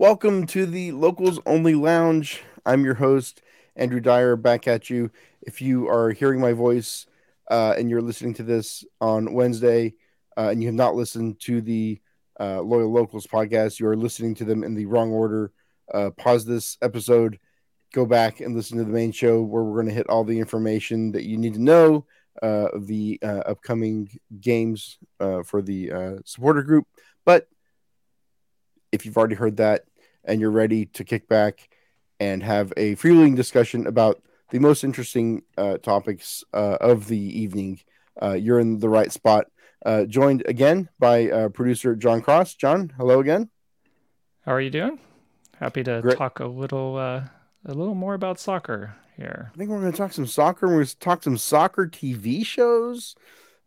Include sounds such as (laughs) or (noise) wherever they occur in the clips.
Welcome to the Locals Only Lounge. I'm your host, Andrew Dyer, back at you. If you are hearing my voice uh, and you're listening to this on Wednesday uh, and you have not listened to the uh, Loyal Locals podcast, you are listening to them in the wrong order. Uh, pause this episode, go back and listen to the main show where we're going to hit all the information that you need to know uh, of the uh, upcoming games for the supporter group. But if you've already heard that and you're ready to kick back and have a freewheeling discussion about the most interesting uh, topics uh, of the evening, uh, you're in the right spot. Uh, joined again by uh, producer John Cross. John, hello again. How are you doing? Happy to Great. talk a little uh, a little more about soccer here. I think we're going to talk some soccer. We're going to talk some soccer TV shows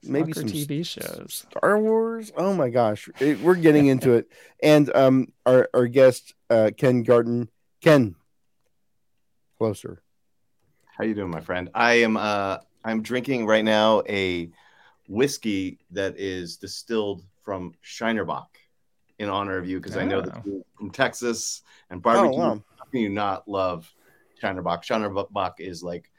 maybe some TV shows, Star Wars. Oh my gosh, it, we're getting into it. And um, our our guest uh, Ken Gartin. Ken, closer. How you doing, my friend? I am uh, I'm drinking right now a whiskey that is distilled from Shiner Bock in honor of you because I know that ah. you're from Texas and barbecue. Oh, wow. How can you not love Shiner Bock? Shinerbach is like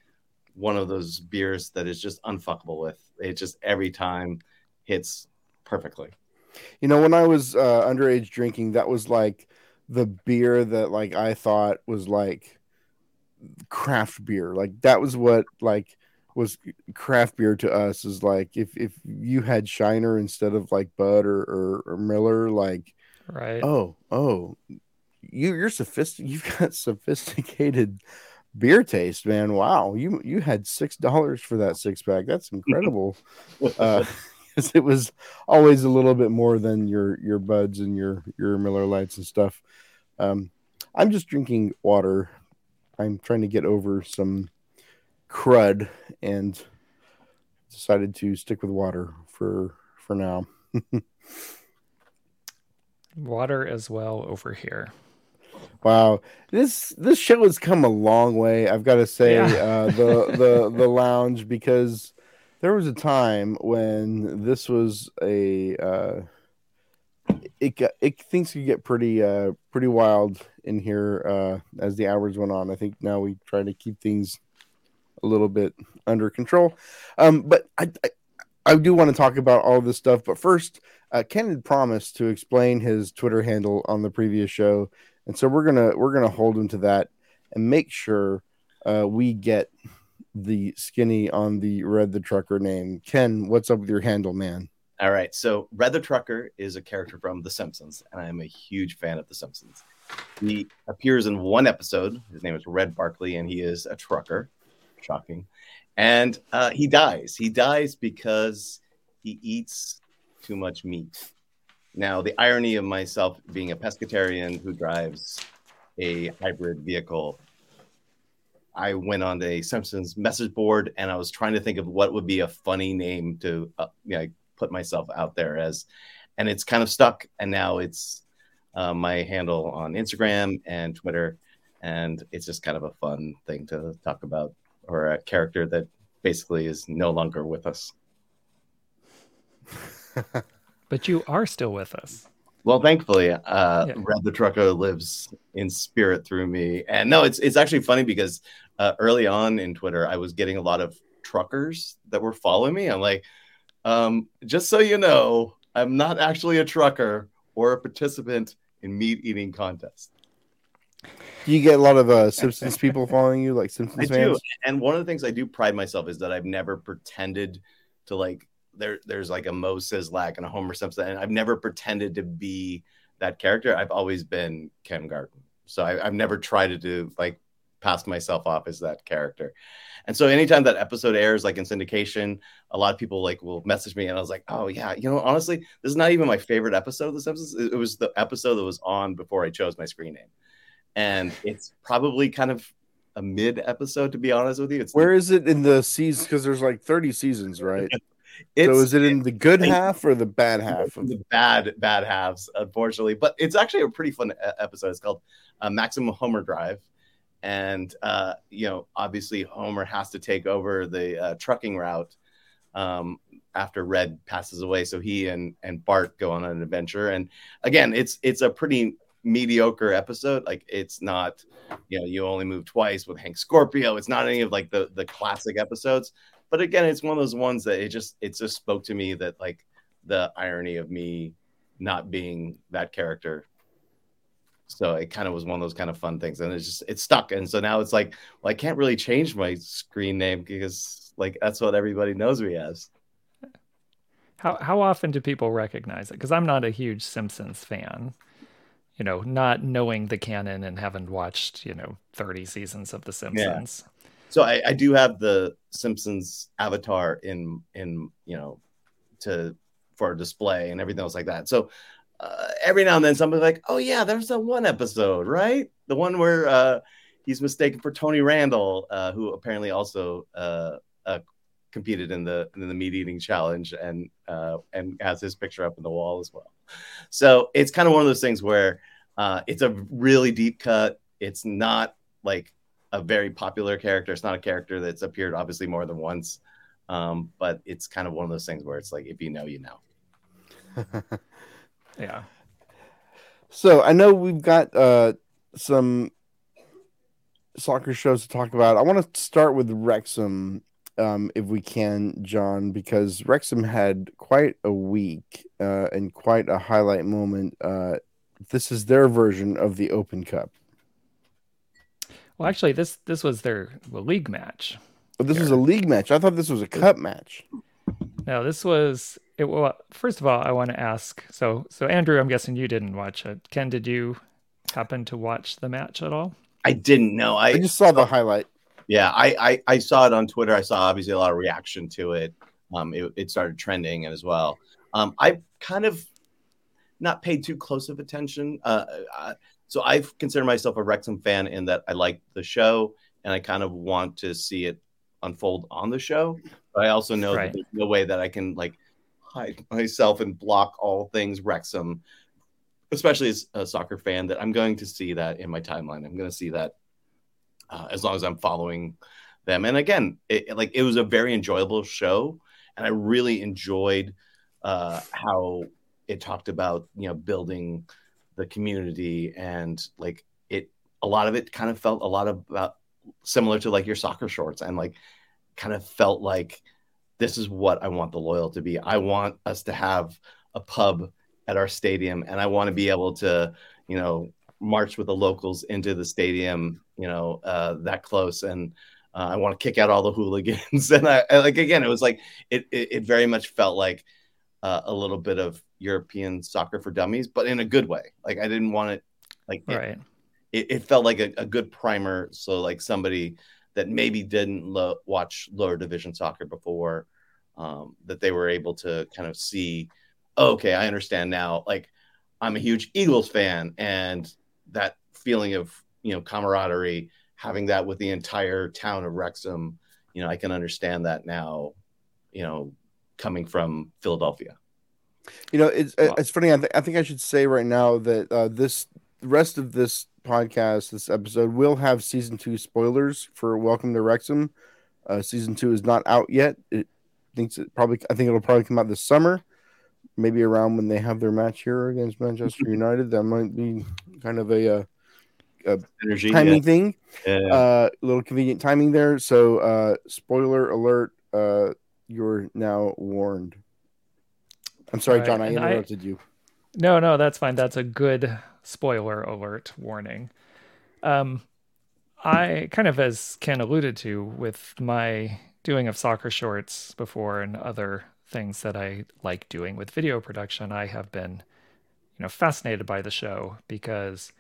one of those beers that is just unfuckable with. It just every time hits perfectly. You know, when I was uh, underage drinking, that was like the beer that like I thought was like craft beer. Like that was what like was craft beer to us is like if if you had Shiner instead of like Bud or or, or Miller, like right. Oh, oh, you you're sophisticated. (laughs) You've got sophisticated beer taste, man. Wow, you you had six dollars for that six pack. That's incredible. uh, (laughs) (laughs) it was always a little bit more than your your buds and your your Miller Lights and stuff. Um, I'm just drinking water. I'm trying to get over some crud and decided to stick with water for for now. (laughs) water as well over here. Wow, this this show has come a long way. I've got to say, yeah. uh, the the the lounge because there was a time when this was a uh, it got it things could get pretty uh pretty wild in here uh as the hours went on. I think now we try to keep things a little bit under control. Um, but I, I I do want to talk about all this stuff, but first, uh, Ken had promised to explain his Twitter handle on the previous show and so we're gonna we're gonna hold him to that and make sure uh, we get the skinny on the Red the Trucker name. Ken, what's up with your handle, man? All right, so Red the Trucker is a character from The Simpsons, and I am a huge fan of The Simpsons. He appears in one episode. His name is Red Barclay, and he is a trucker. Shocking. And uh, he dies. He dies because he eats too much meat. Now, the irony of myself being a pescatarian who drives a hybrid vehicle, I went on the Simpsons message board and I was trying to think of what would be a funny name to uh, you know, put myself out there as, and it's kind of stuck. And now it's uh, my handle on Instagram and Twitter, and it's just kind of a fun thing to talk about, or a character that basically is no longer with us. (laughs) but you are still with us. Well, thankfully, uh, yeah. Red the Trucker lives in spirit through me. And no, it's it's actually funny because uh, early on in Twitter, I was getting a lot of truckers that were following me. I'm like, um, just so you know, I'm not actually a trucker or a participant in meat eating contest. Do you get a lot of uh, Simpsons people following you, like (laughs) Simpsons I fans? Do. And one of the things I do pride myself is that I've never pretended to like there there's like a Moe Szyslak and a Homer Simpson, and I've never pretended to be that character. I've always been Ken Gartin, so I, have never tried to do like pass myself off as that character. And so anytime that episode airs, like in syndication, a lot of people like will message me, and I was like, oh yeah, you know, honestly, this is not even my favorite episode of The Simpsons. It was the episode that was on before I chose my screen name, and it's probably kind of a mid episode to be honest with you. It's where is it in the season? Because there's like 30 seasons, right? (laughs) It's, so is it in the good half or the bad half? Of- the bad bad halves, unfortunately. But it's actually a pretty fun episode. It's called uh, Maximum Homer Drive, and uh, you know, obviously Homer has to take over the uh, trucking route um, after Red passes away. So he and and Bart go on an adventure, and again, it's it's a pretty mediocre episode. Like it's not, you know, you only move twice with Hank Scorpio. It's not any of like the the classic episodes. But again, it's one of those ones that it just it just spoke to me that like the irony of me not being that character. So it kind of was one of those kind of fun things, and it's just it stuck. And so now it's like, well, I can't really change my screen name because like that's what everybody knows me as. How how often do people recognize it? Because I'm not a huge Simpsons fan. You know, not knowing the canon and having watched you know 30 seasons of The Simpsons. Yeah. So I, I do have the Simpsons avatar in in you know to for display and everything else like that. So uh, every now and then somebody's like, "Oh yeah, there's that one episode, right? The one where uh, he's mistaken for Tony Randall, uh, who apparently also uh, uh, competed in the in the meat eating challenge and uh, and has his picture up in the wall as well. So it's kind of one of those things where it's a really deep cut. It's not like a very popular character. It's not a character that's appeared obviously more than once. Um, but it's kind of one of those things where it's like if you know, you know. (laughs) yeah. So I know we've got uh, some soccer shows to talk about. I want to start with Wrexham, um, if we can, John, because Wrexham had quite a week uh, and quite a highlight moment. Uh, this is their version of the Open Cup. Well, actually, this this was their league match. Oh, this was a league match. I thought this was a cup match. No, this was it. Well, first of all, I want to ask. So, so Andrew, I'm guessing you didn't watch it. Ken, did you happen to watch the match at all? I didn't know. I, I just saw the highlight. Yeah, I, I, I saw it on Twitter. I saw obviously a lot of reaction to it. Um, it, it started trending as well. Um, I kind of not paid too close of attention. Uh, uh, so I consider myself a Wrexham fan in that I like the show and I kind of want to see it unfold on the show. But I also know right. that there's no way that I can like hide myself and block all things Wrexham, especially as a soccer fan. That I'm going to see that in my timeline. I'm going to see that uh, as long as I'm following them. And again, it, like it was a very enjoyable show, and I really enjoyed uh, how it talked about you know building the community and like it. A lot of it kind of felt a lot of about similar to like your soccer shorts and like kind of felt like this is what I want the loyal to be. I want us to have a pub at our stadium and I want to be able to, you know, march with the locals into the stadium, you know, uh, that close. And uh, I want to kick out all the hooligans. (laughs) and I, like, again, it was like, it, it, it very much felt like uh, a little bit of European soccer for dummies, but in a good way. Like I didn't want it like, right. It, it, it felt like a, a, good primer. So like somebody that maybe didn't lo- watch lower division soccer before, um, that they were able to kind of see, oh, okay, I understand now. Like I'm a huge Eagles fan, and that feeling of you know camaraderie, having that with the entire town of Wrexham, you know, I can understand that now. You know, coming from Philadelphia. You know, it's wow. it's funny. I, th- I think I should say right now that uh, this rest of this podcast, this episode will have season two spoilers for Welcome to Wrexham. Uh, season two is not out yet. It thinks it probably. I think it'll probably come out this summer, maybe around when they have their match here against Manchester (laughs) United. That might be kind of a, uh, a Energy, timing yeah. thing. Yeah. Uh, a little convenient timing there. So, uh, spoiler alert. Uh, you're now warned. I'm sorry, right. John. I interrupted I, you. No, no, that's fine. That's a good spoiler alert warning. Um, I kind of, as Ken alluded to, with my doing of soccer shorts before and other things that I like doing with video production, I have been, you know, fascinated by the show because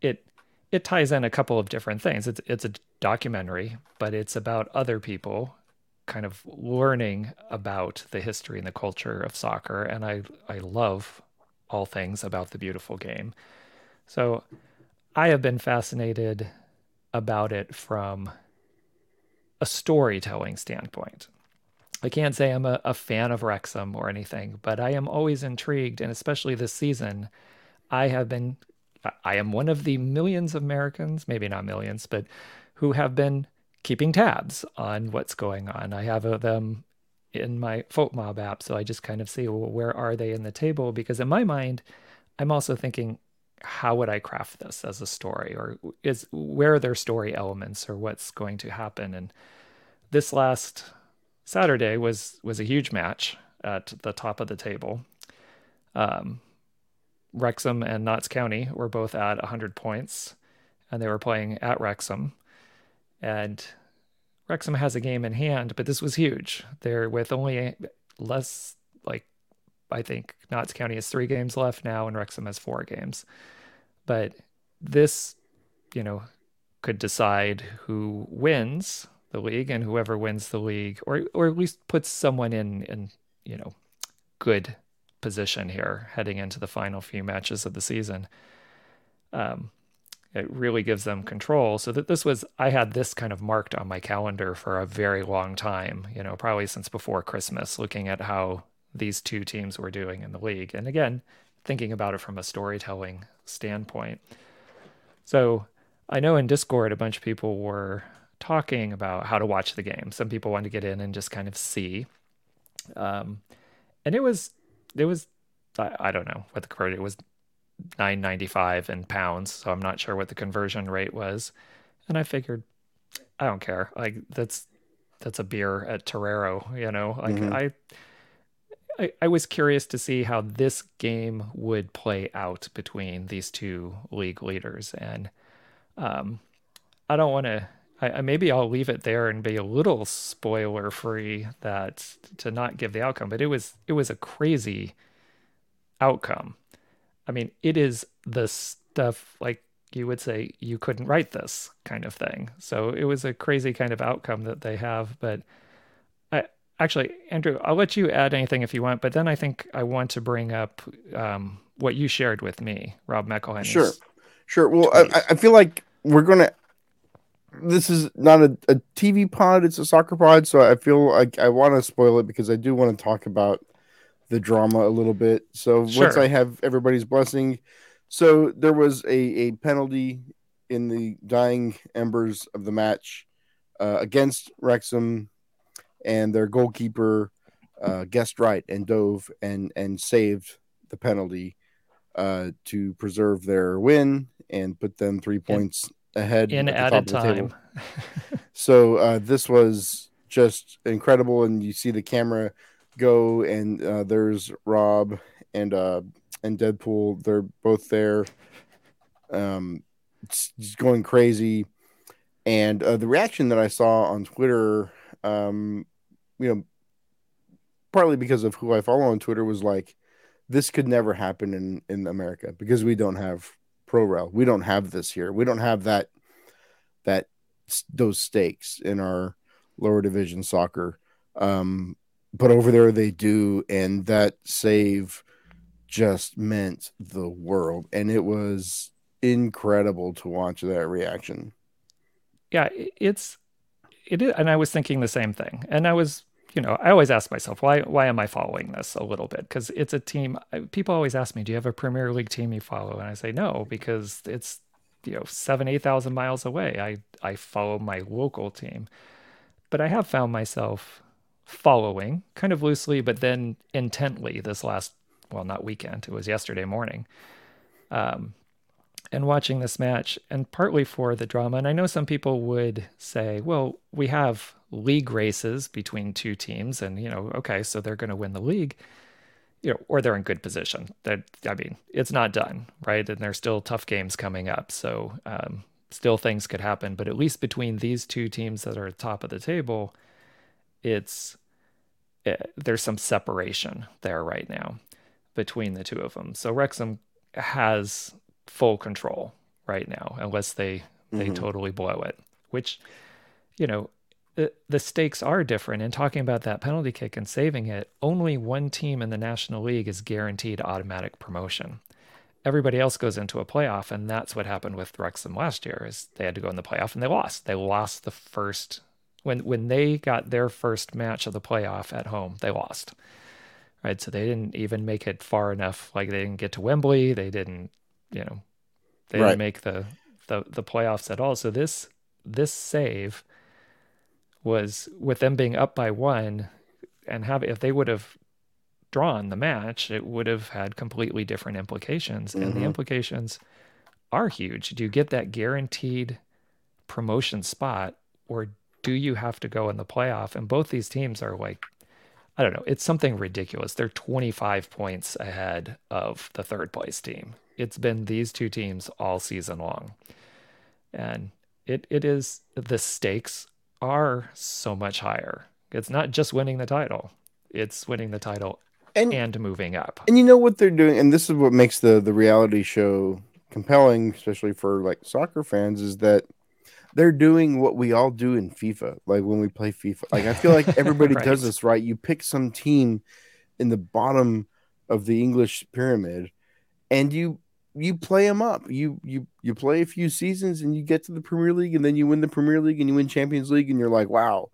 it it ties in a couple of different things. It's it's a documentary, but it's about other people kind of learning about the history and the culture of soccer and I I love all things about the beautiful game. So I have been fascinated about it from a storytelling standpoint. I can't say I'm a, a, fan of Wrexham or anything, but I am always intrigued, and especially this season, I have been. I am one of the millions of Americans, maybe not millions, but who have been keeping tabs on what's going on. I have uh, them in my FotMob app, so I just kind of see well, where are they in the table? Because in my mind, I'm also thinking how would I craft this as a story, or is where are their story elements, or what's going to happen? And this last Saturday was was a huge match at the top of the table. Um, Wrexham and Notts County were both at 100 points, and they were playing at Wrexham. And Wrexham has a game in hand, but this was huge. They're with only less, like, I think Notts County has three games left now, and Wrexham has four games. But this, you know, could decide who wins the league and whoever wins the league, or or at least puts someone in in you know good position here heading into the final few matches of the season. Um, it really gives them control. So that this was, I had this kind of marked on my calendar for a very long time, you know, probably since before Christmas, looking at how these two teams were doing in the league. And again, thinking about it from a storytelling standpoint. So I know in Discord, a bunch of people were talking about how to watch the game. Some people wanted to get in and just kind of see. Um, and it was, it was, I, I don't know what the conversion, it was 995 in pounds. So I'm not sure what the conversion rate was. And I figured, I don't care. Like that's, that's a beer at Torero, you know, like mm-hmm. I, I, I was curious to see how this game would play out between these two league leaders. And um, I don't want to, I, maybe I'll leave it there and be a little spoiler free that to not give the outcome, but it was, it was a crazy outcome. I mean, it is the stuff like you would say you couldn't write this kind of thing. So it was a crazy kind of outcome that they have, but I actually, Andrew, I'll let you add anything if you want, but then I think I want to bring up um, what you shared with me, Rob McElhenney. Sure, sure. Well, I, I, feel like we're gonna. This is not a, a TV pod; it's a soccer pod. So I feel like I want to spoil it because I do want to talk about the drama a little bit. So sure. once I have everybody's blessing, so there was a a penalty in the dying embers of the match uh, against Wrexham and their goalkeeper uh, guessed right and dove and and saved the penalty uh, to preserve their win and put them three points in, ahead in added time. (laughs) so uh, this was just incredible, and you see the camera go, and uh, there's Rob and uh, and Deadpool. They're both there, um, going crazy. And uh, the reaction that I saw on Twitter um, you know, partly because of who I follow on Twitter, was like, this could never happen in in America because we don't have pro rel. We don't have this here. We don't have that that those stakes in our lower division soccer. Um, but over there they do, and that save just meant the world, and it was incredible to watch that reaction. Yeah, it's it is, and I was thinking the same thing. And I was, you know, I always ask myself, why why am I following this a little bit? Because it's a team. People always ask me, do you have a Premier League team you follow? And I say no, because it's you know seven eight thousand miles away. I I follow my local team, but I have found myself following kind of loosely, but then intently this last well not weekend. It was yesterday morning. Um, and watching this match, and partly for the drama. And I know some people would say, well, we have league races between two teams, and, you know, okay, so they're going to win the league, you know, or they're in good position. That I mean, it's not done, right? And there's still tough games coming up. So, um, still things could happen. But at least between these two teams that are at top of the table, it's, it, eh, there's some separation there right now between the two of them. So Wrexham has full control right now unless they they mm-hmm. totally blow it which you know the, the stakes are different and talking about that penalty kick and saving it only one team in the national league is guaranteed automatic promotion everybody else goes into a playoff and that's what happened with Wrexham last year is they had to go in the playoff and they lost they lost the first when when they got their first match of the playoff at home they lost right so they didn't even make it far enough like they didn't get to Wembley they didn't you know they right. didn't make the, the the playoffs at all. So this this save was with them being up by one and have if they would have drawn the match, it would have had completely different implications. And the Mhm. implications are huge. Do you get that guaranteed promotion spot or do you have to go in the playoff? And both these teams are like, I don't know, it's something ridiculous. They're 25 points ahead of the third place team. It's been these two teams all season long. And it, it is, the stakes are so much higher. It's not just winning the title, it's winning the title And and moving up. and you know what they're doing, and this is what makes the the reality show compelling, especially for like soccer fans, is that they're doing what we all do in FIFA. Like when we play FIFA, like I feel like (laughs) everybody Right. does this, right? You pick some team in the bottom of the English pyramid, and you you play them up. You you you play a few seasons, and you get to the Premier League, and then you win the Premier League, and you win Champions League, and you're like, wow,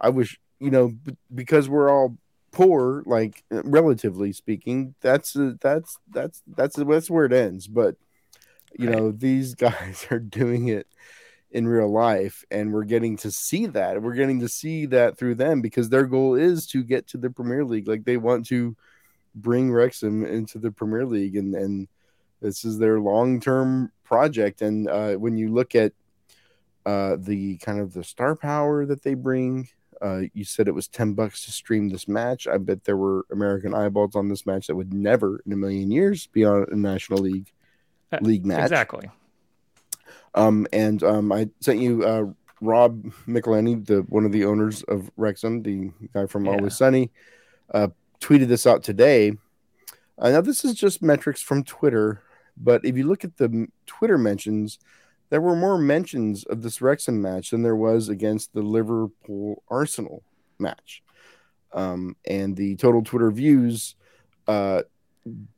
I wish you know b- because we're all poor, like relatively speaking. That's uh, that's that's that's that's where it ends. But you Right. know, these (laughs) guys are doing it in real life, and we're getting to see that. We're getting to see that through them because their goal is to get to the Premier League. Like they want to bring Wrexham into the Premier League, and and this is their long term project. And uh, when you look at uh, the kind of the star power that they bring. Uh, you said it was 10 bucks to stream this match. I bet there were American eyeballs on this match that would never in a million years be on a National League Uh, league match. Exactly. Um, and um, I sent you uh, Rob McElhenney, the one of the owners of Wrexham, the guy from Yeah. Always Sunny, uh, tweeted this out today. Uh, now this is just metrics from Twitter, but if you look at the Twitter mentions, there were more mentions of this Wrexham match than there was against the Liverpool Arsenal match. Um, and the total Twitter views, uh,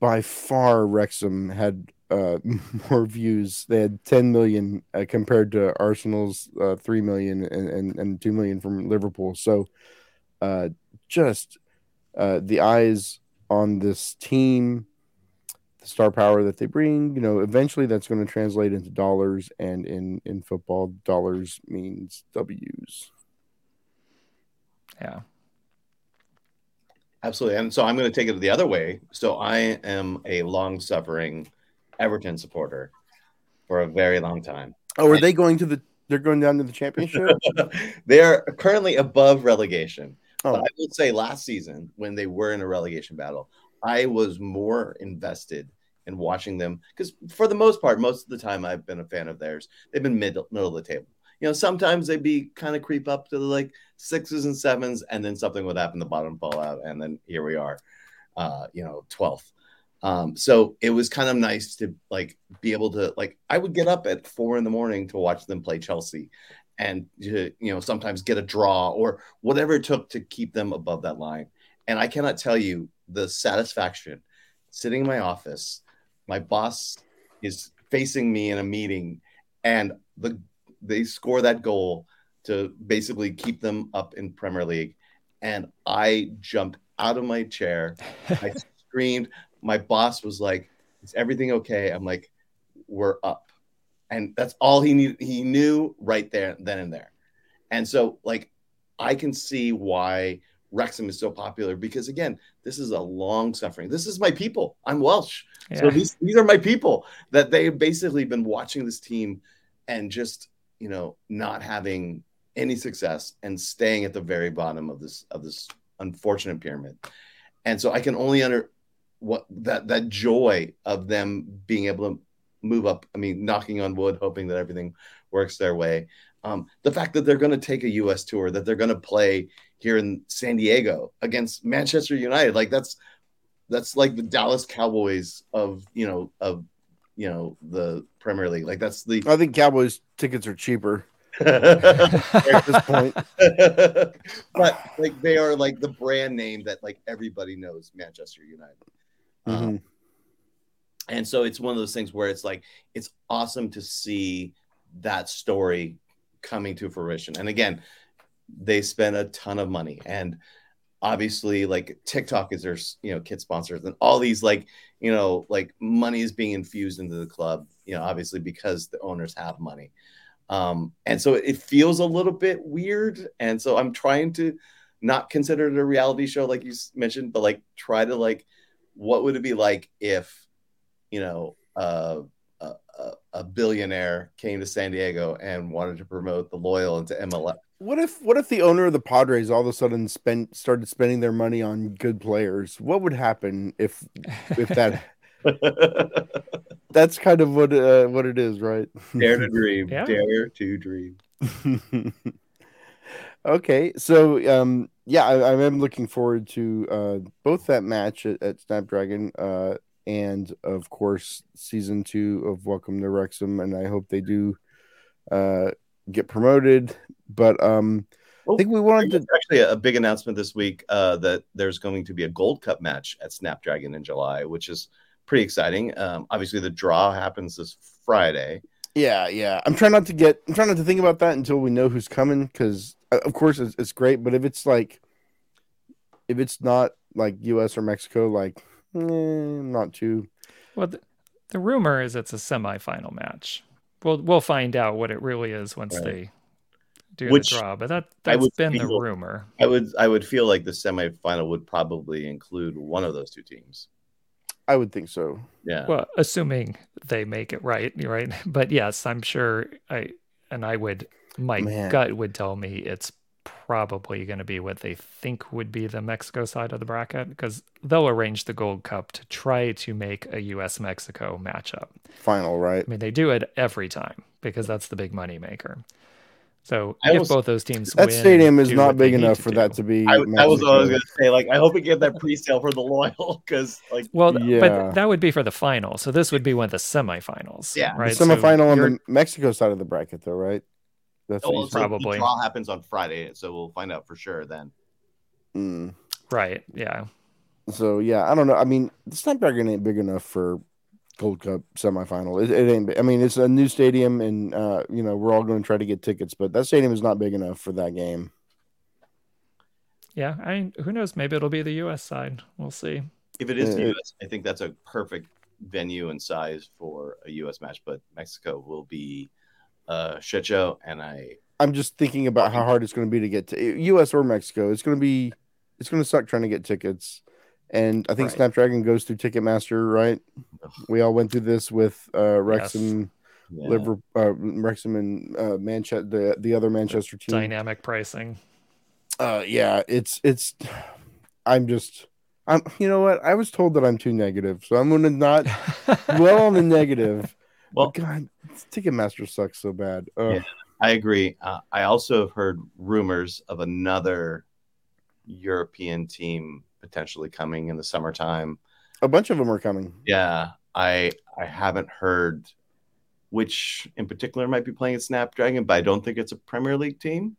by far, Wrexham had uh, (laughs) more views. They had 10 million uh, compared to Arsenal's uh, 3 million and, and, and 2 million from Liverpool. So uh, just uh, the eyes on this team, the star power that they bring, you know, eventually that's going to translate into dollars. And in, in football, dollars means W's. Yeah. Absolutely. And so I'm going to take it the other way. So I am a long suffering Everton supporter for a very long time. Oh, are they going to the? They're going down to the championship. (laughs) They're currently above relegation. Oh. But I would say last season, when they were in a relegation battle, I was more invested in watching them because, for the most part, most of the time I've been a fan of theirs. They've been middle, middle of the table. You know, sometimes they'd be kind of creep up to the like sixes and sevens, and then something would happen, the bottom fall out, and then here we are, uh, you know, 12th. Um, so it was kind of nice to like be able to like I would get up at four in the morning to watch them play Chelsea and to, you know sometimes get a draw or whatever it took to keep them above that line. And I cannot tell you the satisfaction sitting in my office, my boss is facing me in a meeting, and the they score that goal to basically keep them up in Premier League. And I jumped out of my chair. I (laughs) screamed. My boss was like, Is everything okay? I'm like, We're up. And that's all he knew. He knew right there, then and there. And so, like, I can see why Wrexham is so popular because, again, this is a long suffering. This is my people. I'm Welsh. So these, these are my people that they've basically been watching this team and just, you know, not having any success and staying at the very bottom of this of this unfortunate pyramid. And so I can only under what that that joy of them being able to move up. I mean, knocking on wood, hoping that everything works their way. Um, the fact that they're going to take a U.S. tour, that they're going to play here in San Diego against Manchester United, like that's that's like the Dallas Cowboys of you know of you know the Premier League. Like that's the I think Cowboys tickets are cheaper (laughs) at this point. But like they are like the brand name that like everybody knows Manchester United. Um, Mhm. and so it's one of those things where it's like it's awesome to see that story coming to fruition. And again, they spend a ton of money and obviously like TikTok is their you know kit sponsors and all these like you know like money is being infused into the club, you know, obviously because the owners have money. Um, and so it feels a little bit weird. And so I'm trying to not consider it a reality show like you mentioned, but like try to like what would it be like if you know uh, a, a, a billionaire came to San Diego and wanted to promote the loyal into MLS? What if what if the owner of the Padres all of a sudden spent started spending their money on good players? What would happen if if that (laughs) that's kind of what uh, what it is, right? Dare to dream. Yeah. Dare to dream. (laughs) okay, so um, yeah, I, I am looking forward to uh, both that match at, at Snapdragon uh, and of course season two of Welcome to Wrexham, and I hope they do uh, get promoted. But um, I think we wanted to. Actually a big announcement this week uh, that there's going to be a Gold Cup match at Snapdragon in July, which is pretty exciting. Um, obviously, the draw happens this Friday. Yeah, yeah. I'm trying not to get. I'm trying not to think about that until we know who's coming, because of course it's, it's great. But if it's like, if it's not like U.S. or Mexico, like, eh, not too. Well, the, the rumor is it's a semifinal match. We'll we'll find out what it really is once Right. they do Which the draw. But that that's would been the rumor. I would I would feel like the semifinal would probably include one of those two teams. I would think so. Yeah. Well, assuming they make it right, right? (laughs) But yes, I'm sure I and I would my Man. gut would tell me it's probably going to be what they think would be the Mexico side of the bracket because they'll arrange the Gold Cup to try to make a US Mexico matchup. Final, right? I mean, they do it every time because that's the big money maker. So I if was- both those teams That win stadium is not big enough for do- that to be. I, that was what I was gonna say. Like, I hope we get that pre-sale for the loyal (laughs) because, like, Well, Yeah. but that would be for the final. So this would be one of the semifinals. Yeah. The right. So semifinal on the Mexico side of the bracket, though, right? That's what oh, you so. Probably. the draw happens on Friday, so we'll find out for sure then. Mm. right. Yeah. So yeah, I don't know. I mean, the Snapdragon ain't big enough for Gold Cup semifinal. It, it ain't. I mean, it's a new stadium, and uh, you know we're all going to try to get tickets, but that stadium is not big enough for that game. Yeah. I mean, who knows? Maybe it'll be the U.S. side. We'll see. If it is Uh, the US, I think that's a perfect venue and size for a US match. But Mexico will be a shit show, and I I'm just thinking about how hard it's going to be to get to U.S. or Mexico. It's going to be, it's going to suck trying to get tickets. And I think Right. Snapdragon goes through Ticketmaster, right? We all went through this with uh, Wrexham, yeah. Liver, uh, Wrexham, and uh, Manchester, the the other Manchester team. Dynamic pricing. Uh, yeah, it's it's. I'm just, I'm. You know what? I was told that I'm too negative, so I'm gonna not (laughs) dwell on the negative. Well- God, Ticketmaster sucks so bad. Yeah. I agree. Uh, I also have heard rumors of another European team potentially coming in the summertime. A bunch of them are coming. Yeah, I I haven't heard which in particular might be playing at Snapdragon, but I don't think it's a Premier League team.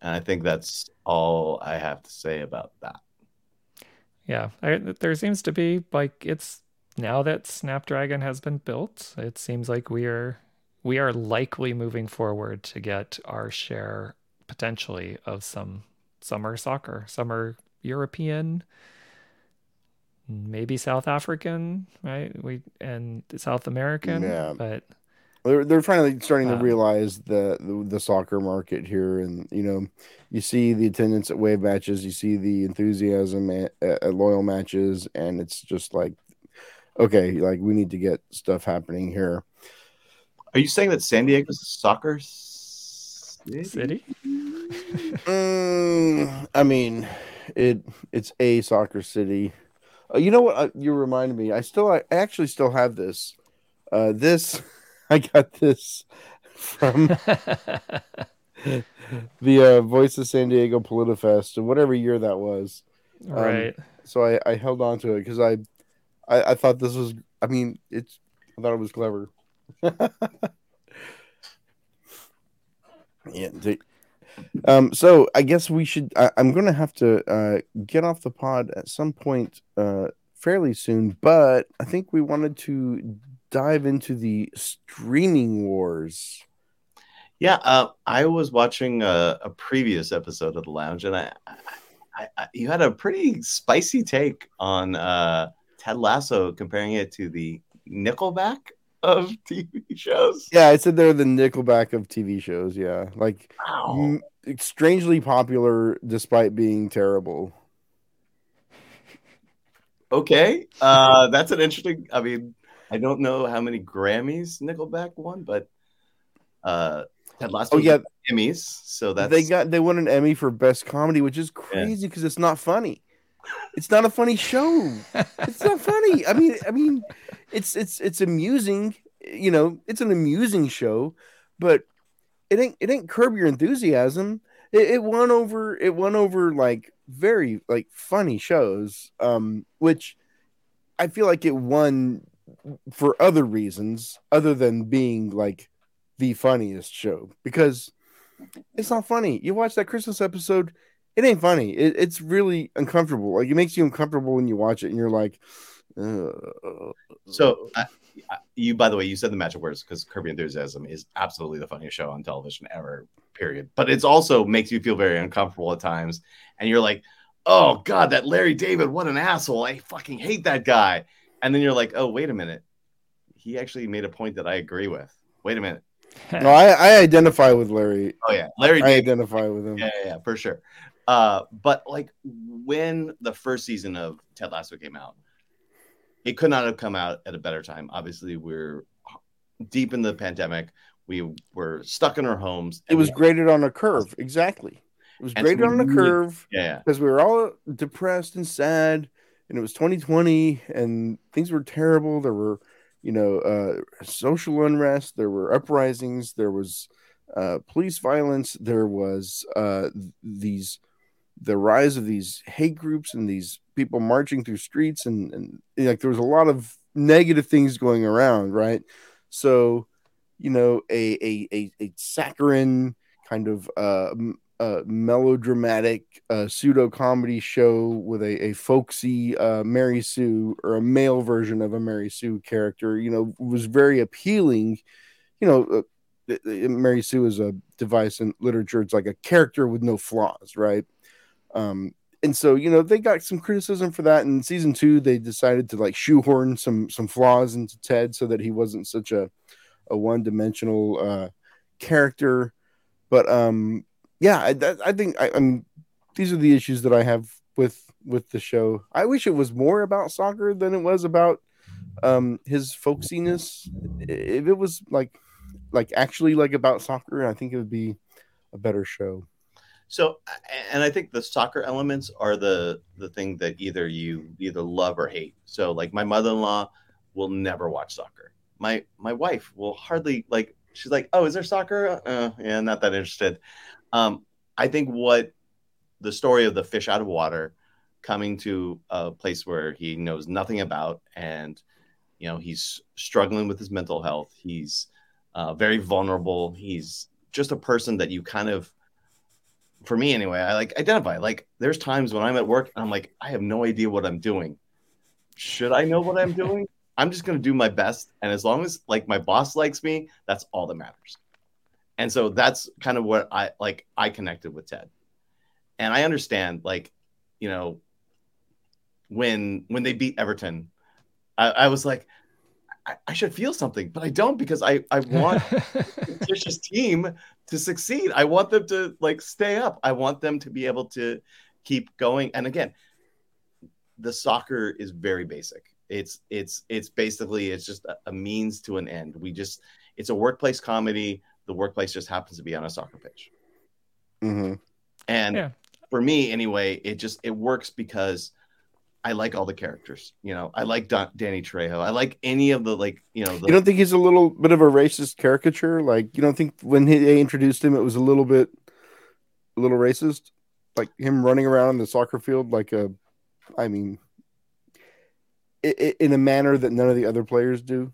And I think that's all I have to say about that. Yeah. I, there seems to be like it's now that Snapdragon has been built. It seems like we are we are likely moving forward to get our share potentially of some summer soccer, summer European, maybe South African, right? We and South American, Yeah. but They're they're finally starting to Um, realize the, the the soccer market here, and you know, you see the attendance at wave matches, you see the enthusiasm at, at loyal matches, and it's just like, okay, like we need to get stuff happening here. Are you saying that San Diego's a soccer city? city. Mm, I mean, it it's a soccer city. Uh, you know what? Uh, you reminded me. I still, I actually still have this. Uh, this, (laughs) I got this from (laughs) the uh, Voice of San Diego Politifest, and whatever year that was. right. So I, I held on to it because I, I, I thought this was. I mean, it's. I thought it was clever. (laughs) yeah. They, um. So I guess we should. I, I'm going to have to uh, get off the pod at some point uh, fairly soon, but I think we wanted to dive into the streaming wars. Yeah, uh, I was watching a, a previous episode of the Lounge, and I, I, I, you had a pretty spicy take on uh, Ted Lasso, comparing it to the Nickelback of TV shows. Yeah, I said they're the Nickelback of TV shows. Yeah, like Wow. m- strangely popular despite being terrible. Okay, uh, that's an interesting. I mean, I don't know how many Grammys Nickelback won, but uh, Ted Lasso Oh yeah, Emmys. So that's they got they won an Emmy for best comedy, which is crazy because it's not funny. It's not a funny show. (laughs) It's not funny. I mean, I mean, it's it's it's amusing. You know, it's an amusing show, but it ain't it ain't curb your enthusiasm. It, it won over it won over like very like funny shows, um, which I feel like it won for other reasons other than being like the funniest show because it's not funny. You watch that Christmas episode, it ain't funny. It, it's really uncomfortable. Like it makes you uncomfortable when you watch it, and you're like, So, I, I- you, by the way, you said the magic words because Curb Your Enthusiasm is absolutely the funniest show on television ever, period. But it's also makes you feel very uncomfortable at times. And you're like, oh, God, that Larry David, what an asshole. I fucking hate that guy. And then you're like, oh, wait a minute. He actually made a point that I agree with. Wait a minute. (laughs) no, I, I identify with Larry. Oh, yeah. Larry I David. identify with him. Yeah, yeah, yeah, for sure. Uh, but like when the first season of Ted Lasso came out, it could not have come out at a better time. Obviously, we're deep in the pandemic. We were stuck in our homes. It was graded on a curve. Exactly. It was And graded on a curve yeah, because we were all depressed and sad, and it was 2020, and things were terrible. There were, you know, uh, social unrest. There were uprisings. There was uh, police violence. There was uh, these the rise of these hate groups and these people marching through streets and, and like there was a lot of negative things going around right? So you know a a a, a saccharine kind of uh, uh melodramatic uh pseudo comedy show with a, a folksy uh mary sue or a male version of a mary sue character you know was very appealing. You know uh, mary sue is a device in literature. It's like a character with no flaws right um, and so you know they got some criticism for that. In season two, they decided to like shoehorn some some flaws into Ted so that he wasn't such a a one dimensional uh, character. But um, yeah, I, that, I think I, I'm. These are the issues that I have with with the show. I wish it was more about soccer than it was about um his folksiness. If it was like like actually like about soccer, I think it would be a better show. So, and I think the soccer elements are the the thing that either you either love or hate. So, like my mother in law will never watch soccer. My my wife will hardly like. She's like, "Oh, is there soccer? Uh, yeah, not that interested." Um, I think what the story of the fish out of water coming to a place where he knows nothing about, and you know he's struggling with his mental health. He's uh, very vulnerable. He's just a person that you kind of for me anyway, I like identify. Like there's times when I'm at work and I'm like, I have no idea what I'm doing. Should I know what I'm doing? (laughs) I'm just gonna do my best. And as long as like my boss likes me, that's all that matters. And so that's kind of what I like I connected with Ted. And I understand, like, you know, when when they beat Everton, I, I was like, I, I should feel something, but I don't because I, I want (laughs) this team to succeed. I want them to like stay up. I want them to be able to keep going. And again, the soccer is very basic. It's it's it's basically it's just a, a means to an end. We just it's a workplace comedy. The workplace just happens to be on a soccer pitch. Mm-hmm. And Yeah. for me anyway, it just it works because I like all the characters. You know, I like Don, Danny Trejo. I like any of the like, you know, the, You don't think he's a little bit of a racist caricature? Like, you don't think when he, they introduced him, it was a little bit, a little racist? Like him running around in the soccer field, like a, I mean, i- i- in a manner that none of the other players do.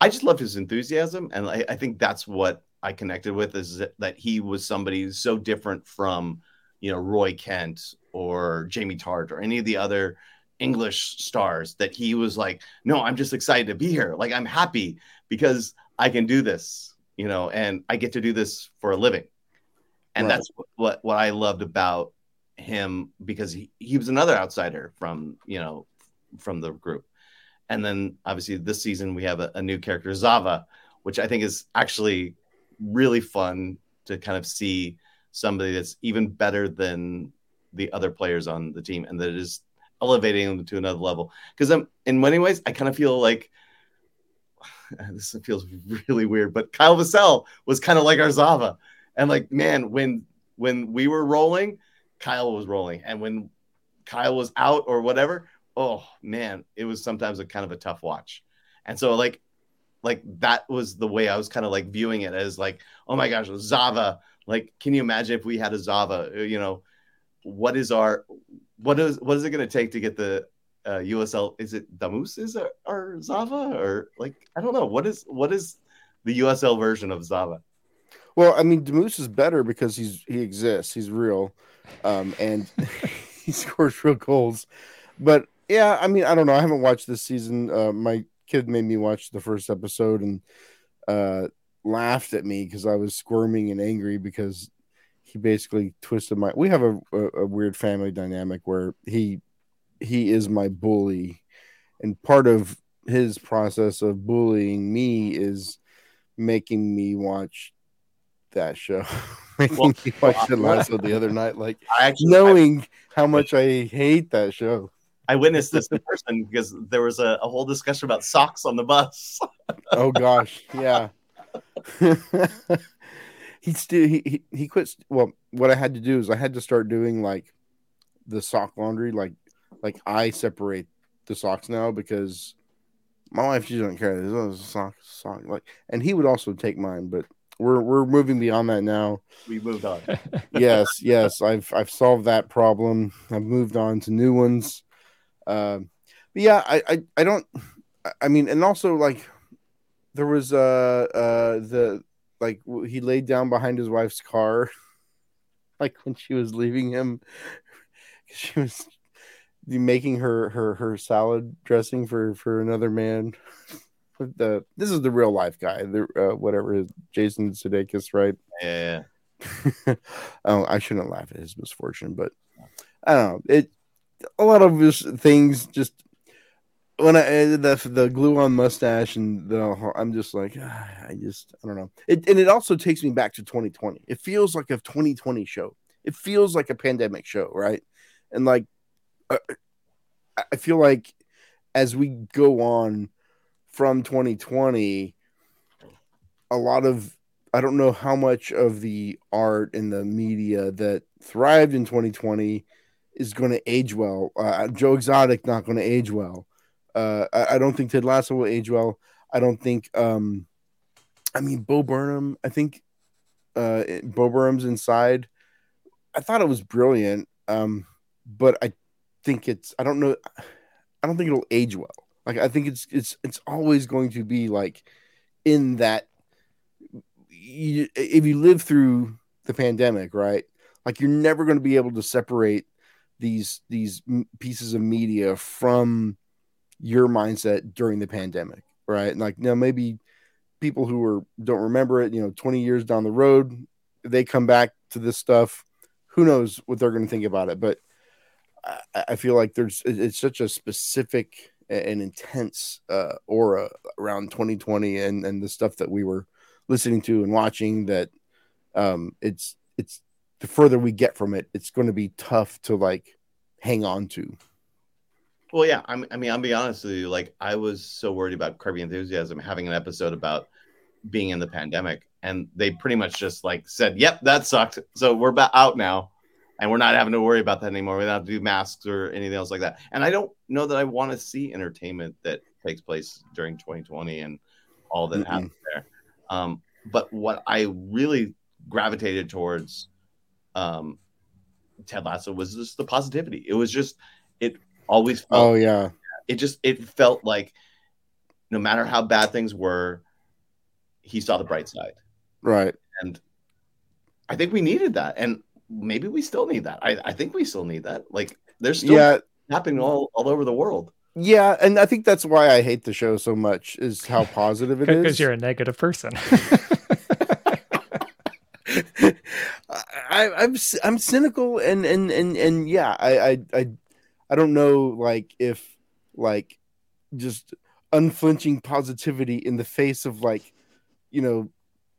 I just loved his enthusiasm, and I, I think that's what I connected with is that he was somebody so different from, you know, Roy Kent or Jamie Tartt or any of the other English stars. That he was like, no, I'm just excited to be here. Like I'm happy because I can do this, you know, and I get to do this for a living, and Right. that's what what I loved about him because he, he was another outsider from you know from the group and then obviously this season we have a, a new character Zava, which I think is actually really fun to kind of see somebody that's even better than the other players on the team and that is elevating them to another level. Because I'm um, in many ways, I kind of feel like (sighs) this feels really weird, but Kyle Vassell was kind of like our Zava. And like, man, when when we were rolling, Kyle was rolling. And when Kyle was out or whatever, oh man, it was sometimes a kind of a tough watch. And so like like that was the way I was kind of like viewing it as like, oh my gosh, Zava. Like, can you imagine if we had a Zava? Uh, you know, what is our what is what is it going to take to get the uh, USL? Is it Damus is our, our Zava or like I don't know what is what is the USL version of Zava? Well, I mean, Damus is better because he's he exists, he's real, um, and (laughs) he scores real goals. But yeah, I mean, I don't know. I haven't watched this season. Uh, my kid made me watch the first episode and uh, laughed at me because I was squirming and angry because he basically twisted my. We have a, a, a weird family dynamic where he he is my bully, and part of his process of bullying me is making me watch that show. (laughs) making well, me watch Ted Lasso (laughs) the other night, like actually, knowing I, how much I hate that show. I witnessed this in person because there was a, a whole discussion about socks on the bus. oh gosh, yeah. (laughs) he still he, he he quit. Well, what I had to do is I had to start doing like the sock laundry. Like like I separate the socks now because my wife she doesn't care. There's a sock sock like, and he would also take mine, but we're we're moving beyond that now. We moved on. (laughs) yes, yes. I've I've solved that problem. I've moved on to new ones. Um, but yeah, I, I, I don't. I mean, and also like there was uh uh the like he laid down behind his wife's car, (laughs) like when she was leaving him. (laughs) She was making her her her salad dressing for for another man. (laughs) the this is the real life guy, the uh, whatever his Jason Sudeikis, right? Yeah. oh, I shouldn't laugh at his misfortune, but I don't know. It a lot of his things just when I the the glue on mustache and the I'm just like ah, I just I don't know. It and it also takes me back to 2020. It feels like a 2020 show. It feels like a pandemic show, right? And like uh, I feel like as we go on from 2020, a lot of I don't know how much of the art and the media that thrived in 2020 is going to age well. Uh, Joe Exotic not going to age well. Uh, I, I, don't think Ted Lasso will age well. I don't think. Um, I mean, Bo Burnham. I think uh, Bo Burnham's inside. I thought it was brilliant, um, but I think it's. I don't know. I don't think it'll age well. Like I think it's it's it's always going to be like in that. You, if you live through the pandemic, right? Like you're never going to be able to separate these these pieces of media from your mindset during the pandemic, right? Like now maybe people who are don't remember it, you know, 20 years down the road, they come back to this stuff. Who knows what they're going to think about it? But I, I, feel like there's it's such a specific and intense uh, aura around 2020 and and the stuff that we were listening to and watching that um it's it's the further we get from it, it's going to be tough to like hang on to. Well, yeah, I'm, I mean, I'll be honest with you. Like, I was so worried about Your Enthusiasm having an episode about being in the pandemic, and they pretty much just like said, "Yep, that sucked." So we're about out now, and we're not having to worry about that anymore. We don't have to do masks or anything else like that. And I don't know that I want to see entertainment that takes place during 2020 and all that mm happens there. Um, but what I really gravitated towards um, Ted Lasso was just the positivity. It was just it always oh, felt Oh yeah. It just it felt like no matter how bad things were, he saw the bright side. Right. And I think we needed that. And maybe we still need that. I, I think we still need that. Like there's still yeah. happening all, all over the world. Yeah, and I think that's why I hate the show so much is how (laughs) positive it is. Because you're a negative person. (laughs) I, I'm I'm cynical and and and and yeah, I I I I don't know like if like just unflinching positivity in the face of like, you know,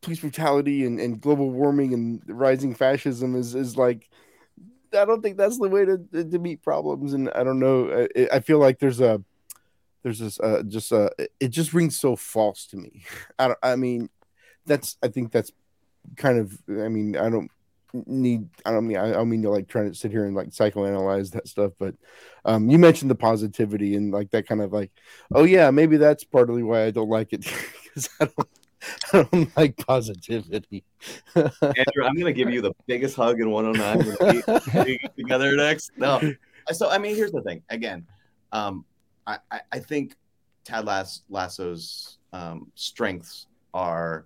police brutality and, and global warming and rising fascism is is like I don't think that's the way to to meet problems. And I don't know I, I feel like there's a there's this uh, just uh it just rings so false to me. (laughs) I I mean that's I think that's kind of I mean I don't need I don't mean I don't mean to like try to sit here and like psychoanalyze that stuff but um you mentioned the positivity and like that kind of like oh yeah maybe that's partly why I don't like it (laughs) because I don't I don't (laughs) like positivity. Andrew, I'm gonna give you the biggest hug in 109 (laughs) together next. No, so I mean, here's the thing. Again, um, I, I think Tad Lass, Lasso's um, strengths are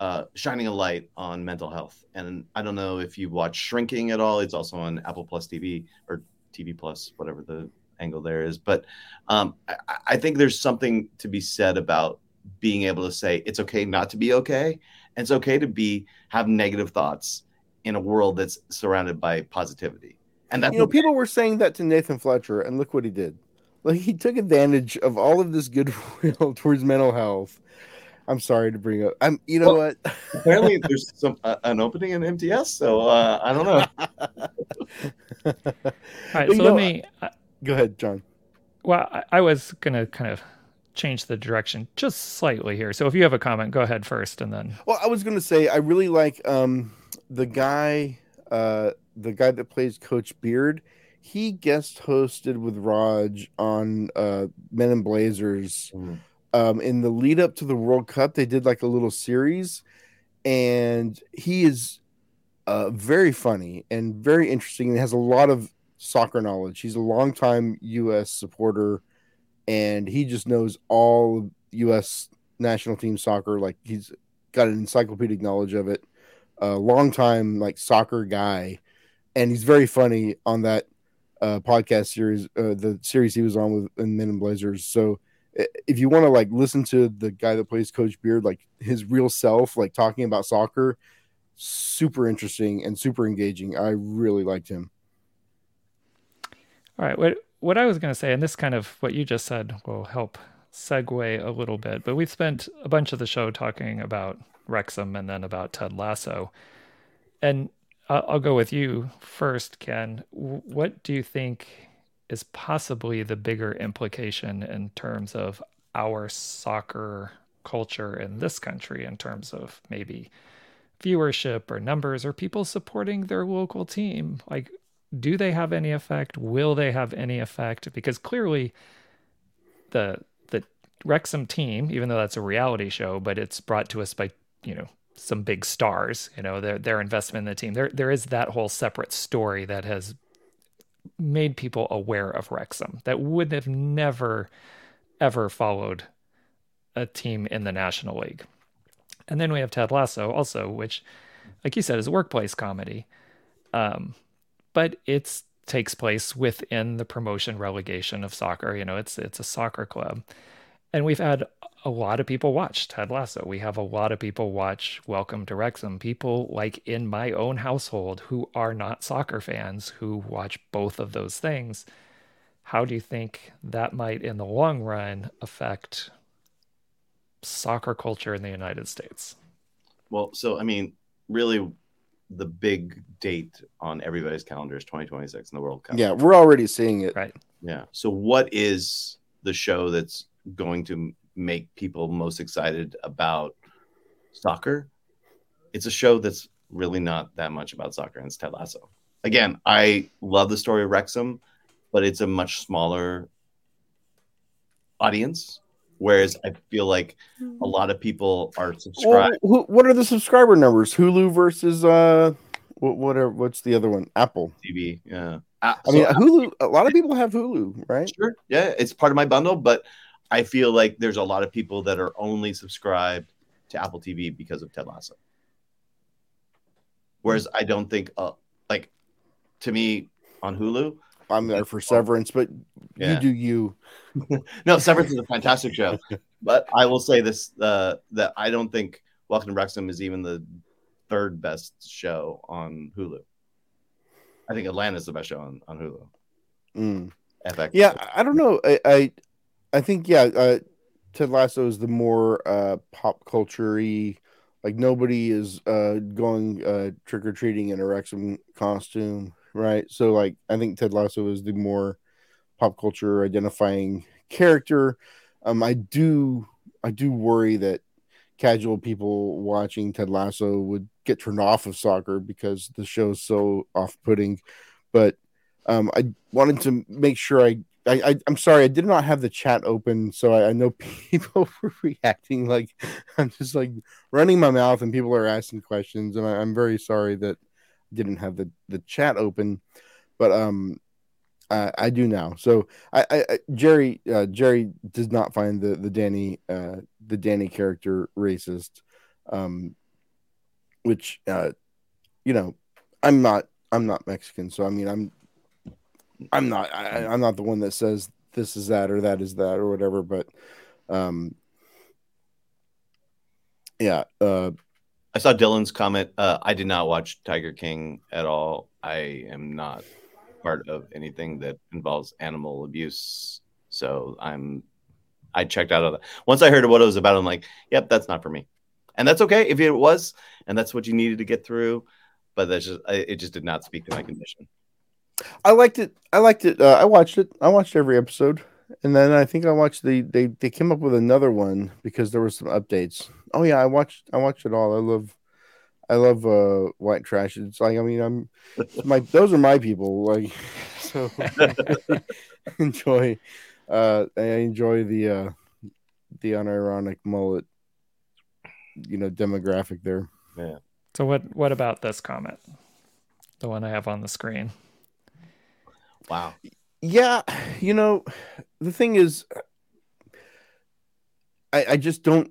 uh, shining a light on mental health. And I don't know if you watch Shrinking at all. It's also on Apple Plus TV or TV Plus, whatever the angle there is. But um, I, I think there's something to be said about being able to say it's okay not to be okay and it's okay to be have negative thoughts in a world that's surrounded by positivity and that's you know people were saying that to nathan fletcher and look what he did like he took advantage of all of this goodwill (laughs) towards mental health i'm sorry to bring up i'm you know well, what apparently (laughs) there's some uh, an opening in mts so uh, i don't know (laughs) all right so let me uh, go ahead john well I, I was gonna kind of change the direction just slightly here. So if you have a comment, go ahead first, and then. Well, I was going to say I really like um, the guy, uh, the guy that plays Coach Beard. He guest hosted with Rog on uh, Men in Blazers. Mm. Um, in the lead up to the World Cup, they did like a little series, and he is uh, very funny and very interesting. And has a lot of soccer knowledge. He's a longtime U.S. supporter and he just knows all U.S. national team soccer. Like he's got an encyclopedic knowledge of it. A long time like soccer guy, and he's very funny on that uh, podcast series, uh, the series he was on with in Men in Blazers. So Eh, if you want to like listen to the guy that plays Coach Beard, like his real self, like talking about soccer, super interesting and super engaging. I really liked him. All right, what what I was going to say, and this kind of what you just said will help segue a little bit, but we've spent a bunch of the show talking about Wrexham and then about Ted Lasso. And I'll go with you first, Ken. What do you think is possibly the bigger implication in terms of our soccer culture in this country, in terms of maybe viewership or numbers or people supporting their local team? Like, do they have any effect? Will they have any effect? Because clearly, the the Wrexham team, even though that's a reality show, but it's brought to us by you know some big stars. You know their their investment in the team. There there is that whole separate story that has made people aware of Wrexham that would have never ever followed a team in the National League. And then we have Ted Lasso also, which, like you said, is a workplace comedy. Um, but it takes place within the promotion relegation of soccer. You know, it's it's a soccer club, and we've had a lot of people watch Ted Lasso. We have a lot of people watch Welcome to Wrexham. People like in my own household who are not soccer fans who watch both of those things. How do you think that might, in the long run, affect soccer culture in the United States? Well, so I mean, really, the big date on everybody's calendar is 2026 in the World Cup. Yeah, we're already seeing it. Right. Yeah. So what is the show that's going to make people most excited about soccer? It's a show that's really not that much about soccer, and it's Ted Lasso. Again, I love the story of Wrexham, but it's a much smaller audience Whereas I feel like a hmm. lot of people are subscribed. Well, what are the subscriber numbers? Hulu versus uh, what are what's the other one? Apple TV. Yeah. Uh, I mean, Hulu. A lot of people have Hulu, right? Sure. Yeah, it's part of my bundle, but I feel like there's a lot of people that are only subscribed to Apple TV because of Ted Lasso. Whereas I don't think, uh, like, to me on Hulu, I'm there for Severance, but yeah. you do you. (laughs) no, Severance is a fantastic show, but I will say this: uh, that I don't think Welcome to Wrexham is even the third best show on Hulu. I think Atlanta is the best show on, on Hulu. Mm. FX. Yeah, I don't know. I, I, I think yeah. Uh, Ted Lasso is the more uh, pop culture like nobody is uh, going uh, trick or treating in a Wrexham costume, right? So like I think Ted Lasso is the more pop culture identifying character. Um, I do I do worry that casual people watching Ted Lasso would get turned off of soccer because the show's so off-putting. But um, I wanted to make sure I, I, I am sorry I did not have the chat open, so I, I know (laughs) people were reacting like I'm just like running my mouth and people are asking questions, and I, I'm very sorry that I didn't have the the chat open. But um, uh, I do now. So I, I Jerry uh, Jerry does not find the the Danny uh, the Danny character racist, um, which uh, you know I'm not I'm not Mexican, so I mean I'm I'm not I, I'm not the one that says this is that or that is that or whatever, but um, yeah. Uh, I saw Dylan's comment. Uh, I did not watch Tiger King at all. I am not part of anything that involves animal abuse. So I'm I checked out of that. Once I heard what it was about, I'm like, yep, that's not for me. And that's okay if it was, and that's what you needed to get through. But that's just it just did not speak to my condition. I liked it. I liked it. Uh, I watched it. I watched every episode, and then I think I watched the they they came up with another one because there were some updates. Oh yeah, I watched I watched it all. I love I love uh white trash. It's like I mean I'm my (laughs) those are my people. Like (laughs) so (laughs) enjoy uh I enjoy the uh the unironic mullet you know demographic there. Yeah. So what what about this comment? The one I have on the screen. Wow. Yeah, you know, the thing is I I just don't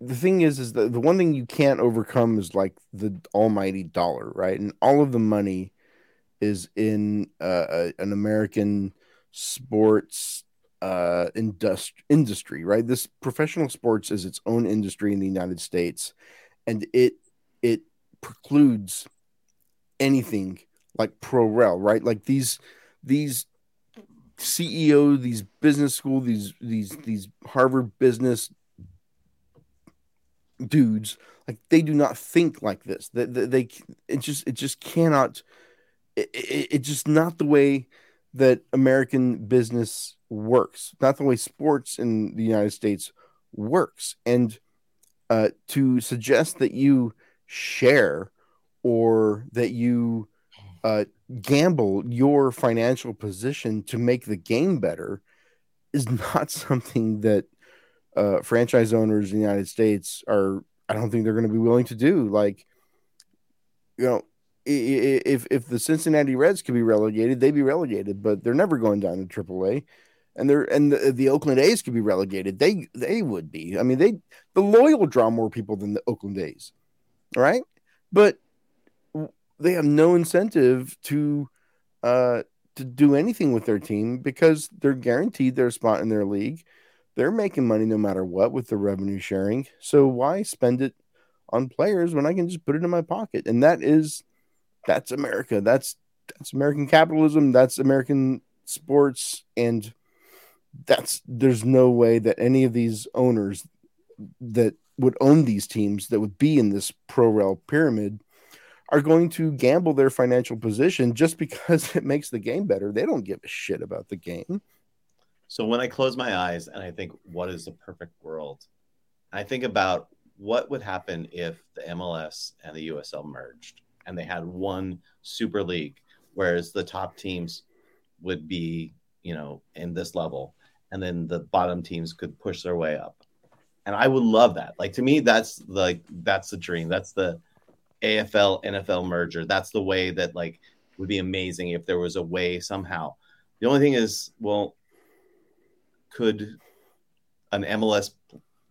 the thing is is that the one thing you can't overcome is like the almighty dollar right? And all of the money is in uh, an american sports uh industry right? This professional sports is its own industry in the united states and it it precludes anything like pro rel right? Like these these ceo these business school these these these harvard business dudes like they do not think like this. That they, they, it just it just cannot it, it, it's just not the way that american business works not the way sports in the united states works. And uh, to suggest that you share or that you uh, gamble your financial position to make the game better is (laughs) not something that uh, franchise owners in the United States are, I don't think they're going to be willing to do. Like, you know, if if the Cincinnati Reds could be relegated, they'd be relegated, but they're never going down to AAA. And they're and the, the Oakland A's could be relegated. They they would be. I mean, they the Loyal draw more people than the Oakland A's, right? But they have no incentive to uh to do anything with their team because they're guaranteed their spot in their league they're making money no matter what with the revenue sharing. So why spend it on players when I can just put it in my pocket? And that is that's America. That's that's American capitalism. That's American sports. And that's there's no way that any of these owners that would own these teams that would be in this pro rel pyramid are going to gamble their financial position just because (laughs) it makes the game better. They don't give a shit about the game. So when I close my eyes and I think, what is the perfect world? I think about what would happen if the MLS and the USL merged and they had one super league, whereas the top teams would be, you know, in this level, and then the bottom teams could push their way up. And I would love that. Like to me, that's like that's the dream. That's the AFL NFL merger. That's the way that like would be amazing if there was a way somehow. The only thing is, well, could an MLS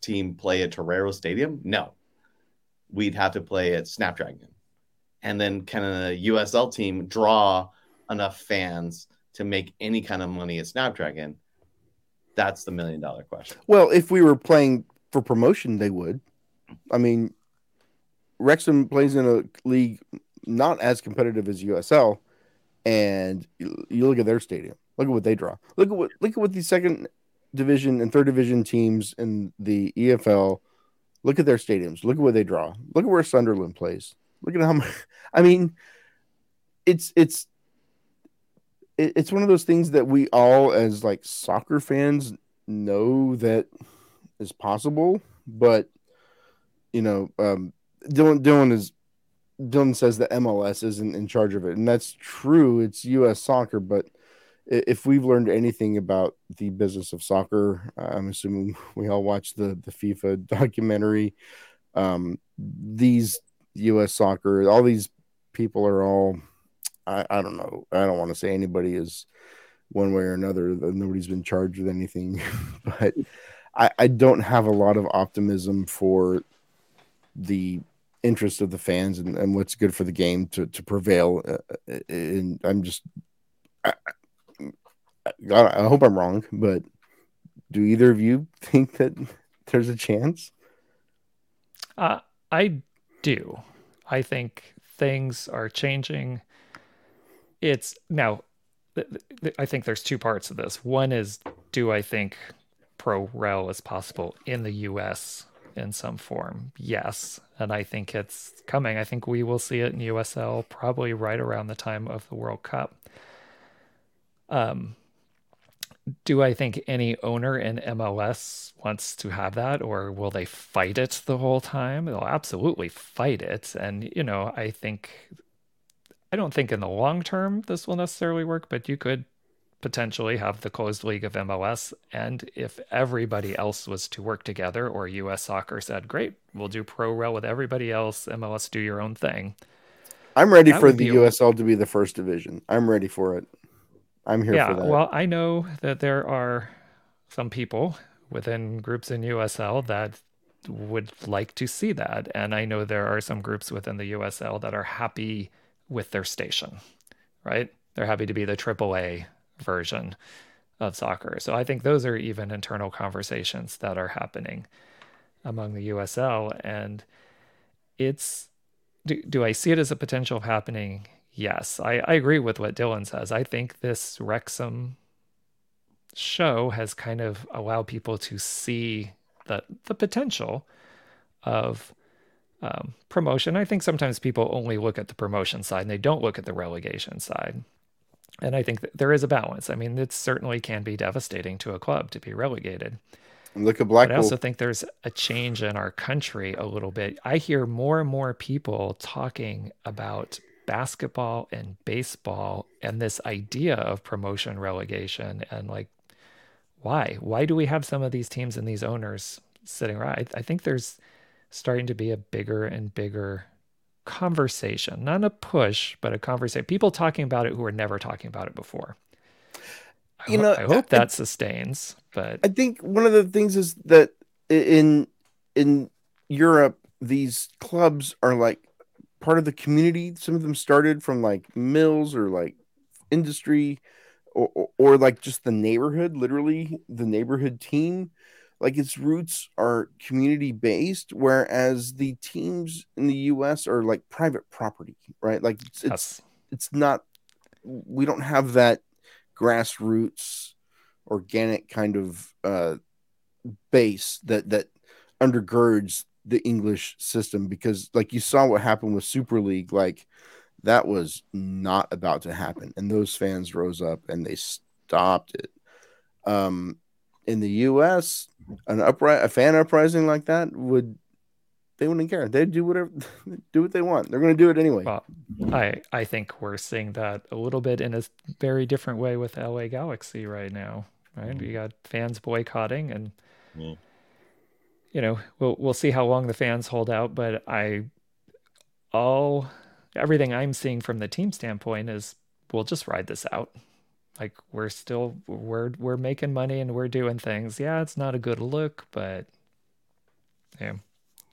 team play at Torero Stadium? No. We'd have to play at Snapdragon. And then can a USL team draw enough fans to make any kind of money at Snapdragon? That's the million dollar question. Well, if we were playing for promotion, they would. I mean, Wrexham plays in a league not as competitive as USL, and you look at their stadium. Look at what they draw. Look at what look at what the second division and third division teams in the EFL, look at their stadiums. Look at where they draw. Look at where Sunderland plays. Look at how much. (laughs) I mean, it's it's it's one of those things that we all, as like soccer fans, know that is possible, but you know, um, Dylan Dylan is Dylan says that MLS isn't in charge of it, and that's true. It's U.S. soccer, but if we've learned anything about the business of soccer, I'm assuming (laughs) we all watched the the FIFA documentary. Um, these U.S. soccer, all these people are all, I, I don't know. I don't want to say anybody is one way or another. Nobody's been charged with anything, (laughs) but I, I don't have a lot of optimism for the interest of the fans and, and what's good for the game to, to prevail. Uh, uh and I'm just, I, I, hope I'm wrong, but do either of you (laughs) think that there's a chance? Uh, I do. I think things are changing. It's now, I think there's two parts of this. One is, do I think pro rel is possible in the US in some form? Yes. And I think it's coming. I think we will see it in USL probably right around the time of the World Cup. Um, do I think any owner in MLS wants to have that, or will they fight it the whole time? They'll absolutely fight it. And, you know, I think, I don't think in the long term this will necessarily work, but you could potentially have the closed league of MLS. And if everybody else was to work together, or US soccer said, great, we'll do pro rel with everybody else, MLS do your own thing. I'm ready for the USL to be the first division. I'm ready for it. I'm here yeah, for that. Well, I know that there are some people within groups in USL that would like to see that. And I know there are some groups within the USL that are happy with their station, right? They're happy to be the AAA version of soccer. So I think those are even internal conversations that are happening among the USL. And it's do, do I see it as a potential of happening? Yes. I, I agree with what Dylan says. I think this Wrexham show has kind of allowed people to see the the potential of um, promotion. I think sometimes people only look at the promotion side and they don't look at the relegation side. And I think there is a balance. I mean, it certainly can be devastating to a club to be relegated. And look at Blackpool. But I also think there's a change in our country a little bit. I hear more and more people talking about basketball and baseball and this idea of promotion relegation and like why why do we have some of these teams and these owners sitting right I, I think there's starting to be a bigger and bigger conversation, not a push, but a conversation. People talking about it who were never talking about it before. I you know, I hope that I, sustains. But I think one of the things is that in in Europe, these clubs are like part of the community. Some of them started from like mills or like industry, or, or, or like just the neighborhood. Literally, the neighborhood team like its roots are community based whereas the teams in the US are like private property right like it's it's, it's not we don't have that grassroots organic kind of uh base that that undergirds the English system because like you saw what happened with Super League like that was not about to happen and those fans rose up and they stopped it um in the U.S., an upright a fan uprising like that would they wouldn't care. They'd do whatever, (laughs) do what they want. They're going to do it anyway. Well, I I think we're seeing that a little bit in a very different way with LA Galaxy right now. Right, mm. we got fans boycotting, and mm. you know we'll we'll see how long the fans hold out. But I all everything I'm seeing from the team standpoint is we'll just ride this out like we're still we're we're making money and we're doing things. Yeah it's not a good look but yeah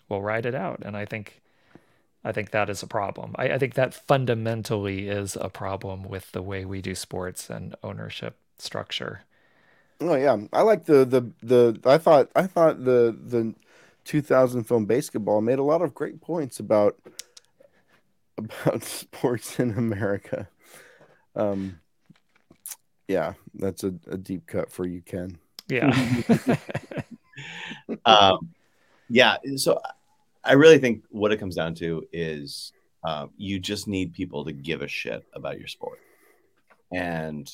we'll ride it out. And i think i think that is a problem. I, I think that fundamentally is a problem with the way we do sports and ownership structure. Oh yeah. I like the the the i thought i thought the the 2000 film BASEketball made a lot of great points about about (laughs) sports in america. Um yeah, that's a, a deep cut for you, Ken. Yeah. (laughs) (laughs) um, yeah. So I really think what it comes down to is um, you just need people to give a shit about your sport. And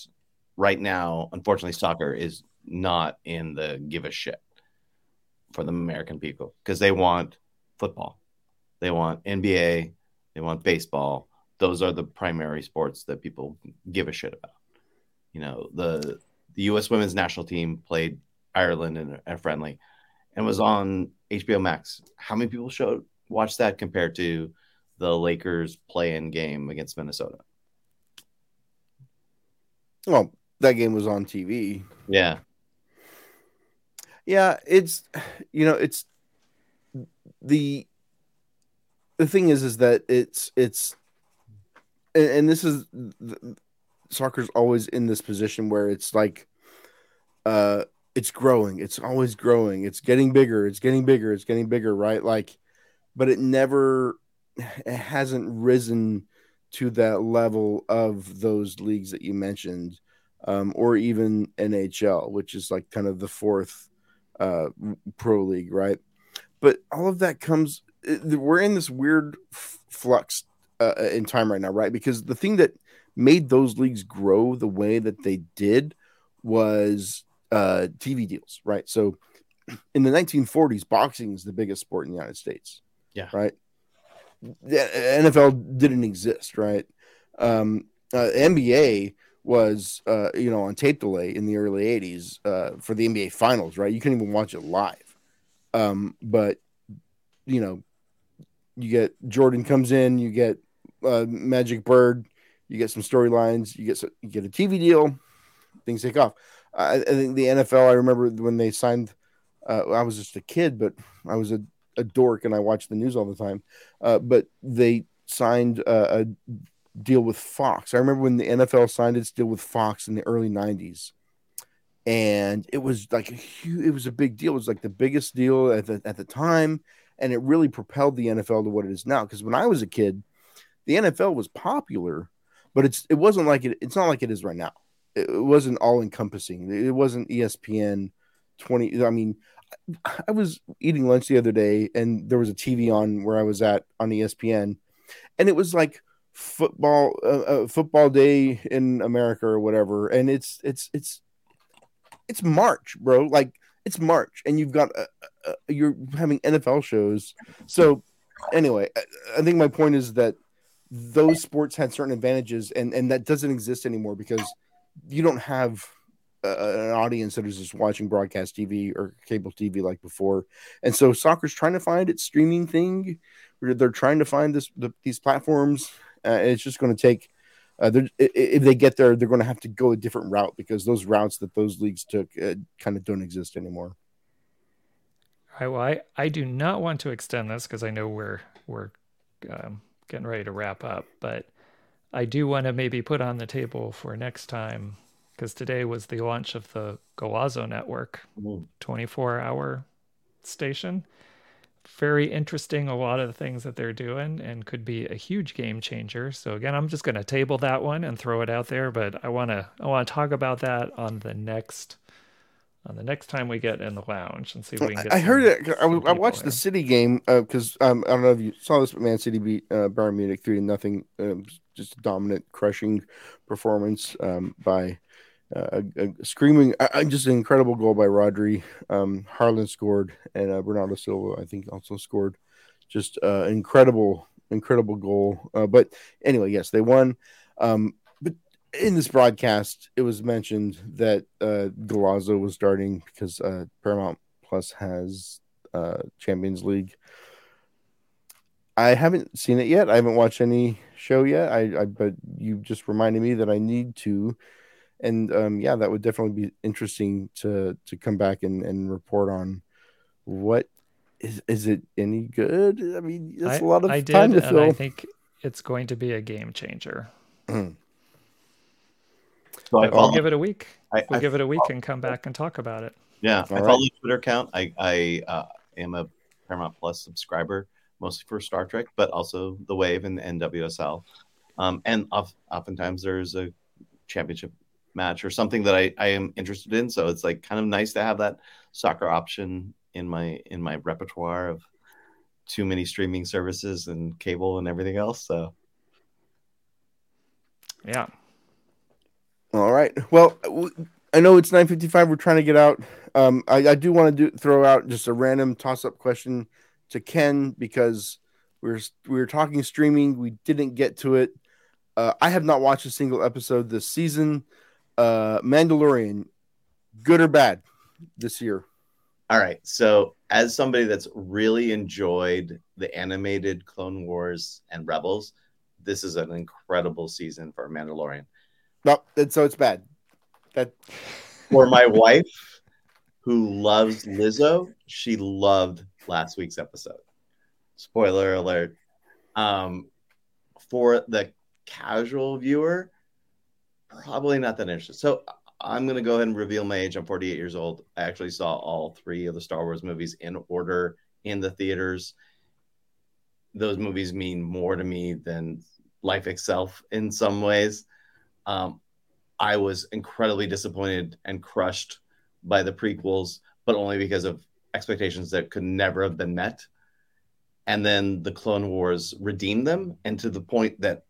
right now, unfortunately, soccer is not in the give a shit for the American people because they want football, they want NBA, they want baseball. Those are the primary sports that people give a shit about. You know, the the U.S. women's national team played Ireland in a friendly and was on HBO Max. How many people showed watched that compared to the Lakers play-in game against Minnesota? Well, that game was on TV. Yeah, Yeah, it's you know, it's the the thing is is that it's it's and, and this is soccer's always in this position where it's like uh it's growing it's always growing it's getting bigger it's getting bigger it's getting bigger right? Like but it never it hasn't risen to that level of those leagues that you mentioned um, or even nhl which is like kind of the fourth uh, pro league right? But all of that comes we're in this weird flux uh, in time right now right? Because the thing that made those leagues grow the way that they did was uh, TV deals, right? So (clears throat) in the 1940s, boxing is the biggest sport in the United States. Yeah. Right. The NFL didn't exist, right? Um, uh, NBA was, uh, you know, on tape delay in the early 80s uh, for the NBA finals, right? You couldn't even watch it live. Um, but, you know, you get Jordan comes in, you get uh, Magic Bird, you get some storylines, you get some, you get a TV deal, things take off. I, I think the NFL. I remember when they signed. Uh, I was just a kid, but I was a, a dork and I watched the news all the time. Uh, but they signed a, deal with Fox. I remember when the NFL signed its deal with Fox in the early '90s, and it was like a huge. It was a big deal. It was like the biggest deal at the at the time, and it really propelled the NFL to what it is now. Because when I was a kid, the NFL was popular, but it's it wasn't like it. It's not like it is right now. It wasn't all encompassing. It wasn't ESPN twenty. I mean, I was eating lunch the other day, and there was a TV on where I was at on ESPN, and it was like football uh, uh, football day in America or whatever. And it's it's it's it's March, bro. Like it's March, and you've got uh, uh, you're having NFL shows. So anyway, I, I think my point is that those sports had certain advantages, and and that doesn't exist anymore because you don't have an audience that is just watching broadcast TV or cable TV like before. And so soccer's trying to find its streaming thing. They're trying to find this the, these platforms. Uh, it's just going to take. Uh, if they get there, they're going to have to go a different route because those routes that those leagues took uh, kind of don't exist anymore. I, well, I, I do not want to extend this because I know we're we're um, getting ready to wrap up, but I do want to maybe put on the table for next time because today was the launch of the Golazo network, mm. 24 hour station. Very interesting, a lot of the things that they're doing, and could be a huge game changer. So again, I'm just going to table that one and throw it out there. But I want to I want to talk about that on the next on the next time we get in the lounge and see if we can get. I heard it. I, I watched the. City game because um, I don't know if you saw this, but Man City beat uh, Bayern Munich three to nothing. Um, just a dominant, crushing performance um, by uh, a, a screaming, uh, uh, just an incredible goal by Rodri. Um, Haaland scored, and uh, Bernardo Silva, I think, also scored. Just uh, incredible, incredible goal. Uh, but anyway, yes, they won. Um, in this broadcast, it was mentioned that uh, Golazo was starting because uh, Paramount Plus has uh, Champions League. I haven't seen it yet. I haven't watched any show yet. I, I but you just reminded me that I need to, and um, yeah, that would definitely be interesting to to come back and, and report on what is is it any good? I mean, it's a lot of I did, time to and I think it's going to be a game changer. So I But we'll give it a week. I, We'll I- give it a week and come back and talk about it. yeah, I All follow the Twitter account. I I uh, am a Paramount Plus subscriber, mostly for Star Trek, but also The Wave and NWSL. Um, and of, oftentimes there's a championship match or something that I, I am interested in. So it's like kind of nice to have that soccer option in my in my repertoire of too many streaming services and cable and everything else. So yeah. All right. Well, I know it's 9:55. We're trying to get out. Um, I, I do want to do throw out just a random toss-up question to Ken because we are we were talking streaming. We didn't get to it. Uh, I have not watched a single episode this season. Uh, Mandalorian, good or bad this year? All right. So, as somebody that's really enjoyed the animated Clone Wars and Rebels, this is an incredible season for Mandalorian. No, and so it's bad. That for my wife who loves Lizzo, she loved last week's episode. Spoiler alert. Um, for the casual viewer, probably not that interested. So I'm going to go ahead and reveal my age. I'm 48 years old. I actually saw all three of the Star Wars movies in order in the theaters. Those movies mean more to me than life itself in some ways. Um, I was incredibly disappointed and crushed by the prequels, but only because of expectations that could never have been met. And then the Clone Wars redeemed them, and to the point that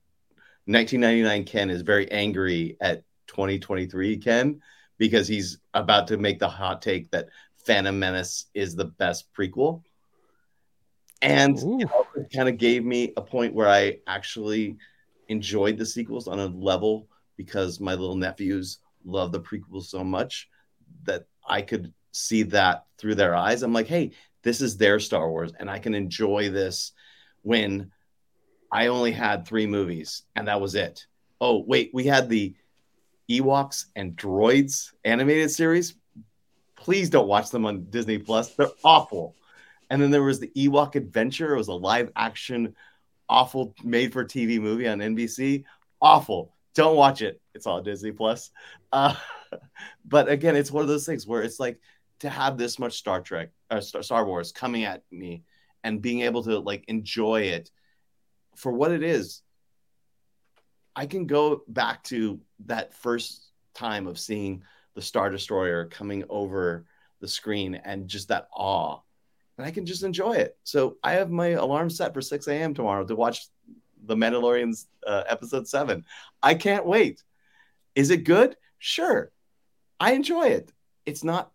1999 Ken is very angry at 2023 Ken because he's about to make the hot take that Phantom Menace is the best prequel. And you know, it kind of gave me a point where I actually enjoyed the sequels on a level because my little nephews love the prequels so much that I could see that through their eyes. I'm like, hey, this is their Star Wars, and I can enjoy this when I only had three movies and that was it. Oh, wait, we had the Ewoks and Droids animated series. Please don't watch them on Disney Plus. They're awful. And then there was the Ewok Adventure. It was a live action, awful made for TV movie on NBC. Awful. Don't watch it. It's all Disney Plus. Uh, (laughs) but again, it's one of those things where it's like to have this much Star Trek, uh, Star Wars coming at me and being able to like enjoy it for what it is, I can go back to that first time of seeing the Star Destroyer coming over the screen and just that awe. And I can just enjoy it. So I have my alarm set for 6 a.m. tomorrow to watch The Mandalorian's uh, episode seven. I can't wait. Is it good? Sure. I enjoy it. It's not,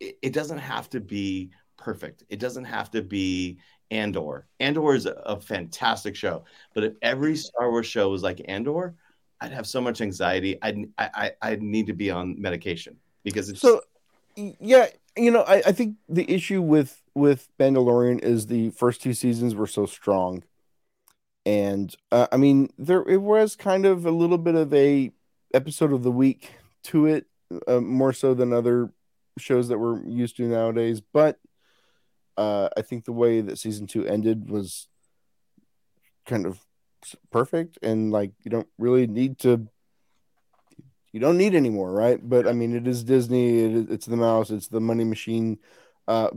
it, doesn't have to be perfect. It doesn't have to be Andor. Andor is a, a, fantastic show, but if every Star Wars show was like Andor, I'd have so much anxiety. I'd I, I would need to be on medication because it's so. Yeah, you know, I, I think the issue with with Mandalorian is the first two seasons were so strong, and uh, I mean there it was kind of a little bit of a episode of the week to it, uh, more so than other shows that we're used to nowadays, but uh, I think the way that season two ended was kind of perfect, and like you don't really need to. You don't need anymore, right? But I mean, it is Disney. It, it's the mouse. It's the money machine. Uh,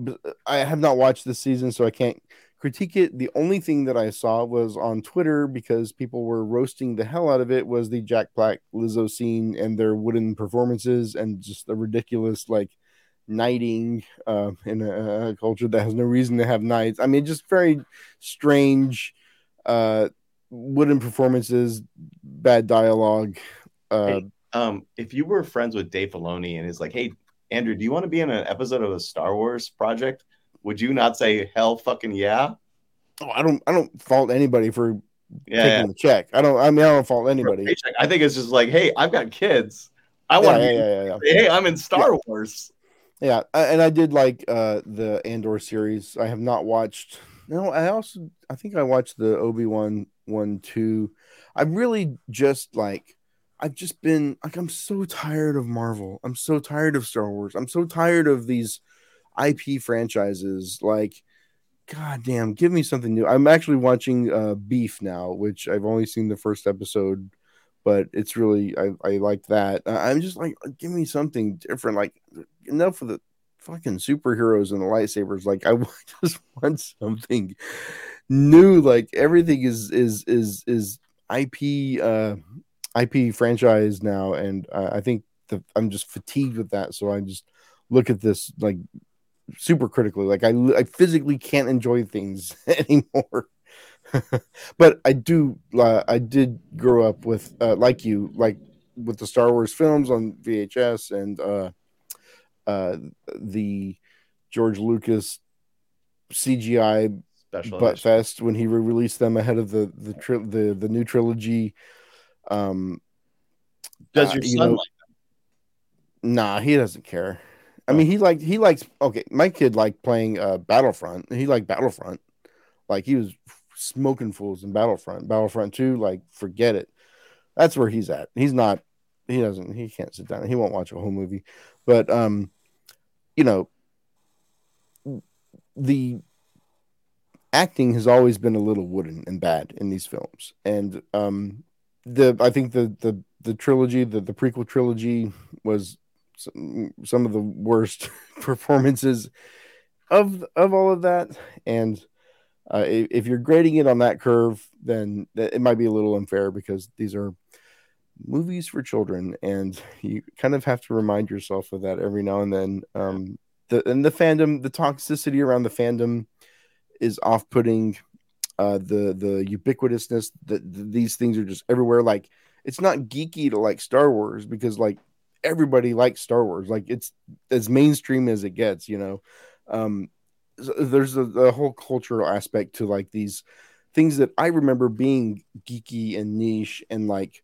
I have not watched this season, so I can't critique it. The only thing that I saw was on Twitter because people were roasting the hell out of it was the Jack Black Lizzo scene and their wooden performances and just the ridiculous like knighting uh, in a, a, culture that has no reason to have knights. I mean, just very strange uh, wooden performances, bad dialogue. Uh, hey, um, if you were friends with Dave Filoni and he's like, "Hey, Andrew, do you want to be in an episode of a Star Wars project?" Would you not say hell fucking yeah? Oh, I don't. I don't fault anybody for yeah. taking the check. I don't. I mean, I don't fault anybody. I think it's just like, hey, I've got kids. I want. Yeah, yeah, yeah, yeah, Hey, I'm in Star Wars. Yeah, and I did like uh the Andor series. I have not watched. No, I also I think I watched the Obi Wan one too. I really just like I've just been like I'm so tired of Marvel. I'm so tired of Star Wars. I'm so tired of these IP franchises. Like, god damn, give me something new. I'm actually watching uh Beef now, which I've only seen the first episode but it's really I, I like that. I'm just like, give me something different. Like enough of the fucking superheroes and the lightsabers. Like I (laughs) just want something new. Like everything is is is is IP uh IP franchise now, and uh, I think the, I'm just fatigued with that. So I just look at this like super critically. Like I, I physically can't enjoy things (laughs) anymore. (laughs) but I do. Uh, I did grow up with uh, like you, like with the Star Wars films on VHS and uh, uh, the George Lucas CGI Special Butt edition. Fest when he re-released them ahead of the the tri- the the new trilogy. Um, Does uh, your you son know- like nah, he doesn't care. I mean, he liked he likes okay. My kid liked playing uh, Battlefront. He liked Battlefront. Like he was smoking fools in Battlefront. Battlefront Two, like forget it. That's where he's at. He's not. He doesn't. He can't sit down. He won't watch a whole movie. But um, you know, the acting has always been a little wooden and bad in these films, and um, the I think the the the trilogy, the the prequel trilogy, was some, some of the worst (laughs) performances of of all of that, and uh, if, you're grading it on that curve, then it might be a little unfair because these are movies for children, and you kind of have to remind yourself of that every now and then. Um, the and the fandom, the toxicity around the fandom is off-putting. Uh, the the ubiquitousness that these things are just everywhere. Like it's not geeky to like Star Wars because like everybody likes Star Wars. Like it's as mainstream as it gets, you know. Um, there's a, a whole cultural aspect to like these things that I remember being geeky and niche and like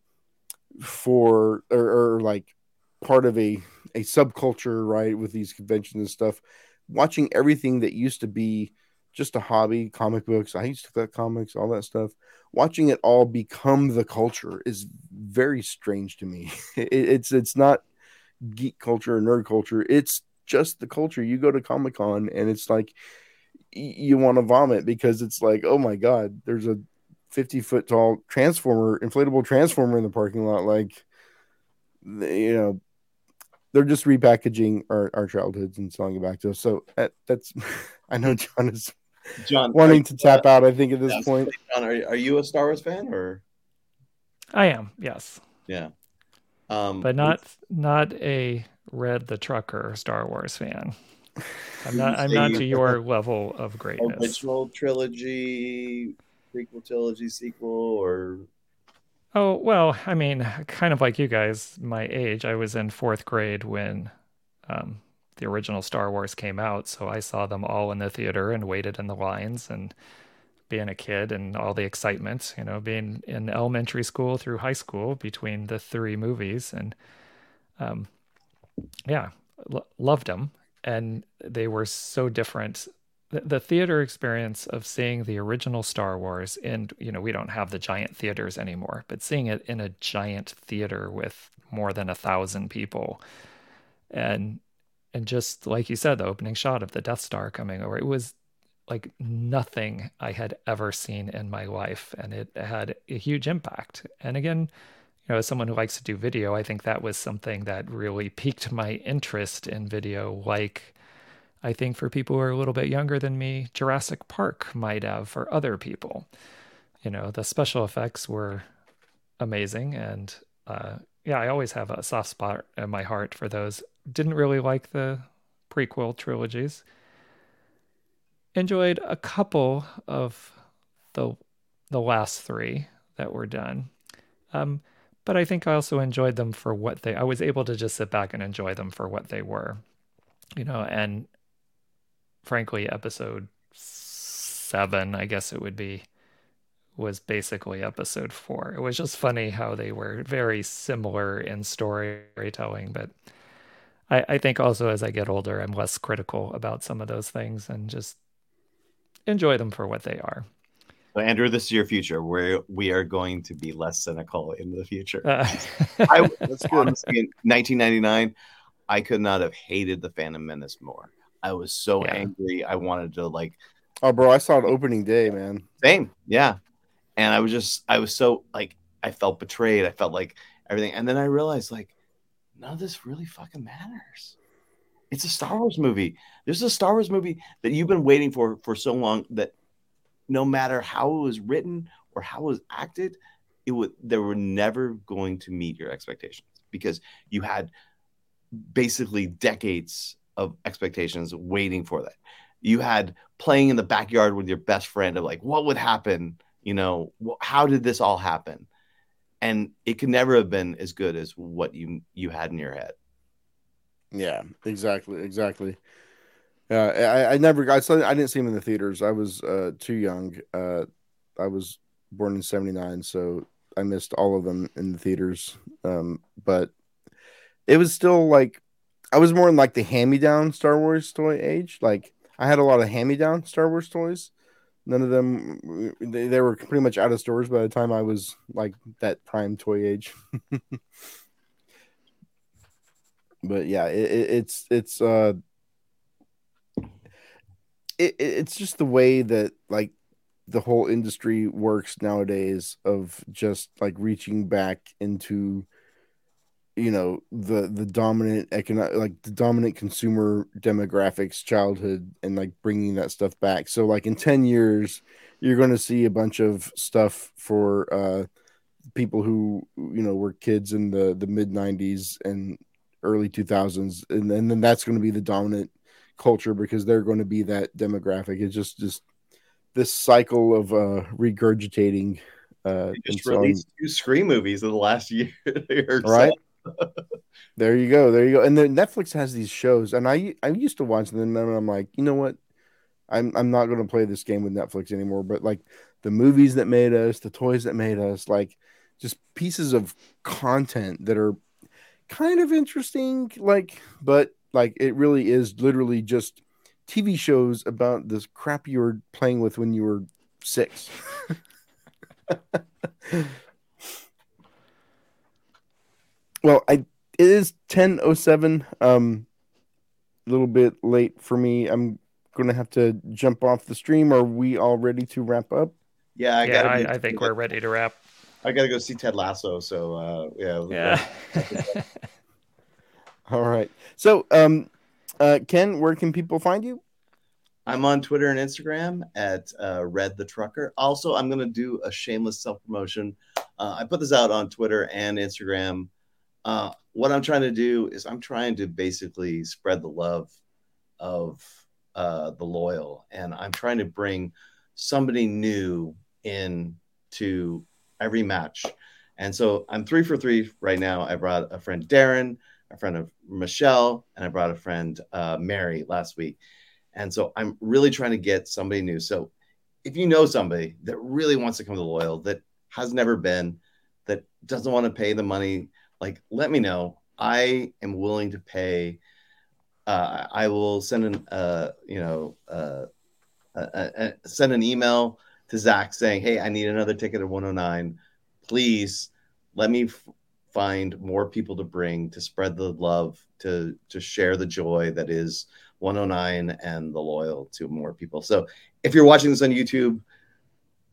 for or, or like part of a a subculture, right? With these conventions and stuff, watching everything that used to be just a hobby, comic books. I used to collect comics, all that stuff. Watching it all become the culture is very strange to me. (laughs) It, it's it's not geek culture or nerd culture. It's just the culture. You go to Comic Con and it's like you want to vomit because it's like, oh my god, there's a 50 foot tall transformer, inflatable transformer in the parking lot. Like, you know, they're just repackaging our, our childhoods and selling it back to us. So that, that's, (laughs) I know John is John (laughs) wanting to tap uh, out. I think at this yes, point, John, are, are you a Star Wars fan or I am, yes, yeah? Um, but not not a Red the Trucker Star Wars fan. I'm not. I'm not (laughs) to your level of greatness. original trilogy, prequel trilogy, sequel, or Oh well, I mean, kind of like you guys, my age. I was in fourth grade when um, the original Star Wars came out, so I saw them all in the theater and waited in the lines and being a kid and all the excitement, you know, being in elementary school through high school between the three movies. And um yeah, lo- loved them and they were so different. The, the theater experience of seeing the original Star Wars and you know, we don't have the giant theaters anymore, but seeing it in a giant theater with more than a thousand people. And and just like you said, the opening shot of the Death Star coming over, it was like nothing I had ever seen in my life, and it had a huge impact. And again, you know, as someone who likes to do video, I think that was something that really piqued my interest in video. Like, I think for people who are a little bit younger than me, Jurassic Park might have for other people. You know, the special effects were amazing, and uh, yeah, I always have a soft spot in my heart for those. Didn't really like the prequel trilogies. Enjoyed a couple of the the last three that were done. Um, but I think I also enjoyed them for what they I was able to just sit back and enjoy them for what they were. You know, and frankly, episode seven, I guess it would be, was basically episode four. It was just funny how they were very similar in storytelling, but I, I think also as I get older, I'm less critical about some of those things and just enjoy them for what they are. so Andrew, this is your future. Where we are going to be less cynical in the future. Uh, I (laughs) that's good. honestly in 1999, I could not have hated the Phantom Menace more. I was so Yeah. angry. I wanted to like Oh, bro, I saw it opening day, man. same, yeah. And I was just, I was so like, I felt betrayed. I felt like everything. And then I realized like, none of this really fucking matters. It's a Star Wars movie. This is a Star Wars movie that you've been waiting for for so long that no matter how it was written or how it was acted, it would they were never going to meet your expectations because you had basically decades of expectations waiting for that. You had playing in the backyard with your best friend of like, what would happen? You know, how did this all happen? And it could never have been as good as what you you had in your head. Yeah, exactly, exactly. Yeah, I, I never I saw I didn't see him in the theaters. I was uh, too young. Uh, I was born in '79, so I missed all of them in the theaters. Um, but it was still like I was more in like the hand-me-down Star Wars toy age. Like I had a lot of hand-me-down Star Wars toys. None of them they, they were pretty much out of stores by the time I was like that prime toy age. (laughs) but yeah, it, it, it's it's uh it, it's just the way that like the whole industry works nowadays of just like reaching back into you know the the dominant economic like the dominant consumer demographics childhood and like bringing that stuff back. So like in 10 years you're going to see a bunch of stuff for uh people who you know were kids in the the mid 90s and early 2000s and, and then that's going to be the dominant culture because they're going to be that demographic it's just just this cycle of uh regurgitating uh just released two scream movies in the last (laughs) year right there you go. There you go. And then Netflix has these shows, and I I used to watch them, and I'm like, you know what? I'm I'm not going to play this game with Netflix anymore. But like the movies that made us, the toys that made us, like just pieces of content that are kind of interesting. Like, but like it really is literally just TV shows about this crap you were playing with when you were six. (laughs) well, I it is ten oh seven. Um, a little bit late for me. I'm gonna have to jump off the stream. Are we all ready to wrap up? Yeah, I yeah, I, I think we're ready to wrap. I gotta go see Ted Lasso. So uh, yeah, yeah. (laughs) all right. So, um, uh, Ken, where can people find you? I'm on Twitter and Instagram at uh, Red the Trucker. Also, I'm going to do a shameless self promotion. Uh, I put this out on Twitter and Instagram. Uh, what I'm trying to do is I'm trying to basically spread the love of uh, the loyal, and I'm trying to bring somebody new in to every match. And so I'm three for three right now. I brought a friend Darren, a friend of Michelle, and I brought a friend uh, Mary last week. And so I'm really trying to get somebody new. So if you know somebody that really wants to come to loyal, that has never been, that doesn't want to pay the money like let me know. I am willing to pay. Uh, I will send an uh, you know uh, send an email to Zach saying, "Hey, I need another ticket at 109. Please let me f- find more people to bring to spread the love to to share the joy that is 109 and the loyal to more people." So, if you're watching this on YouTube,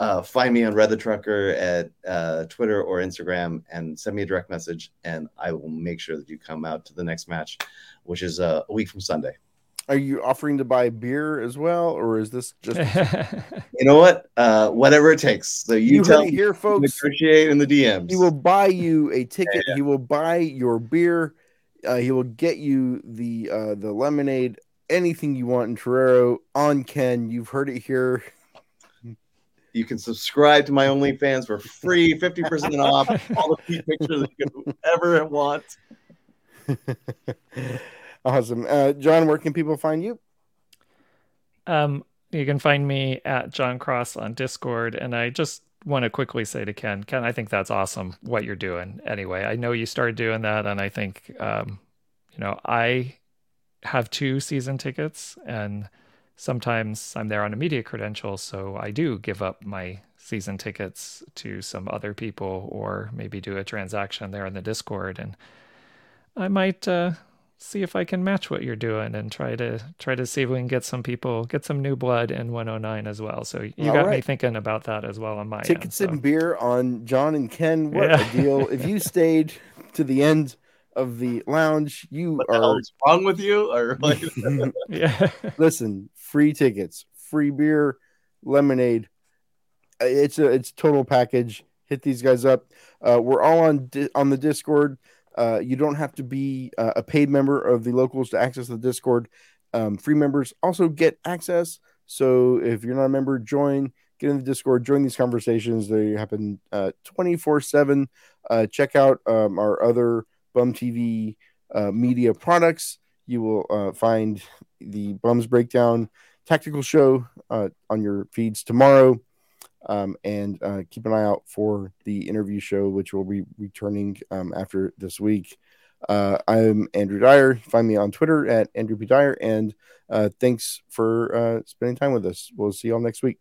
uh, find me on Red the Trucker at uh, Twitter or Instagram and send me a direct message, and I will make sure that you come out to the next match, which is uh, a week from Sunday. Are you offering to buy beer as well, or is this just? (laughs) you know what? Uh, whatever it takes. So you, you tell me here, folks. Negotiate in the DMs. He will buy you a ticket. Yeah, yeah. He will buy your beer. Uh, he will get you the uh, the lemonade, anything you want in Torero on Ken. You've heard it here. You can subscribe to my OnlyFans for free, 50% off (laughs) all the feet pictures you could ever want. (laughs) awesome. Uh, John, where can people find you? Um, you can find me at John Cross on Discord. And I just want to quickly say to Ken, Ken, I think that's awesome what you're doing. Anyway, I know you started doing that. And I think, um, you know, I have two season tickets and sometimes I'm there on a media credential, so I do give up my season tickets to some other people or maybe do a transaction there in the Discord and I might uh, see if I can match what you're doing and try to try to see if we can get some people get some new blood in 109 as well. So you All got right. me thinking about that as well on my tickets end, and beer on John and Ken. What yeah. a deal! if you (laughs) stayed to the end of the lounge, you what are wrong with you or (laughs) like (laughs) yeah. Listen, free tickets, free beer, lemonade. Uh, it's a it's total package. hit these guys up. Uh, we're all on di- on the Discord. Uh, you don't have to be uh, a paid member of the locals to access the Discord. Um, free members also get access. So if you're not a member, join, get in the Discord, join these conversations. They happen 24 uh, 7. Uh, check out um, our other Bum TV uh, media products. You will find the Bums Breakdown tactical show on your feeds tomorrow. Um, and uh, keep an eye out for the interview show, which will be returning um, after this week. Uh, I'm Andrew Dyer. Find me on Twitter at Andrew P. Dyer. And uh, thanks for uh, spending time with us. We'll see you all next week.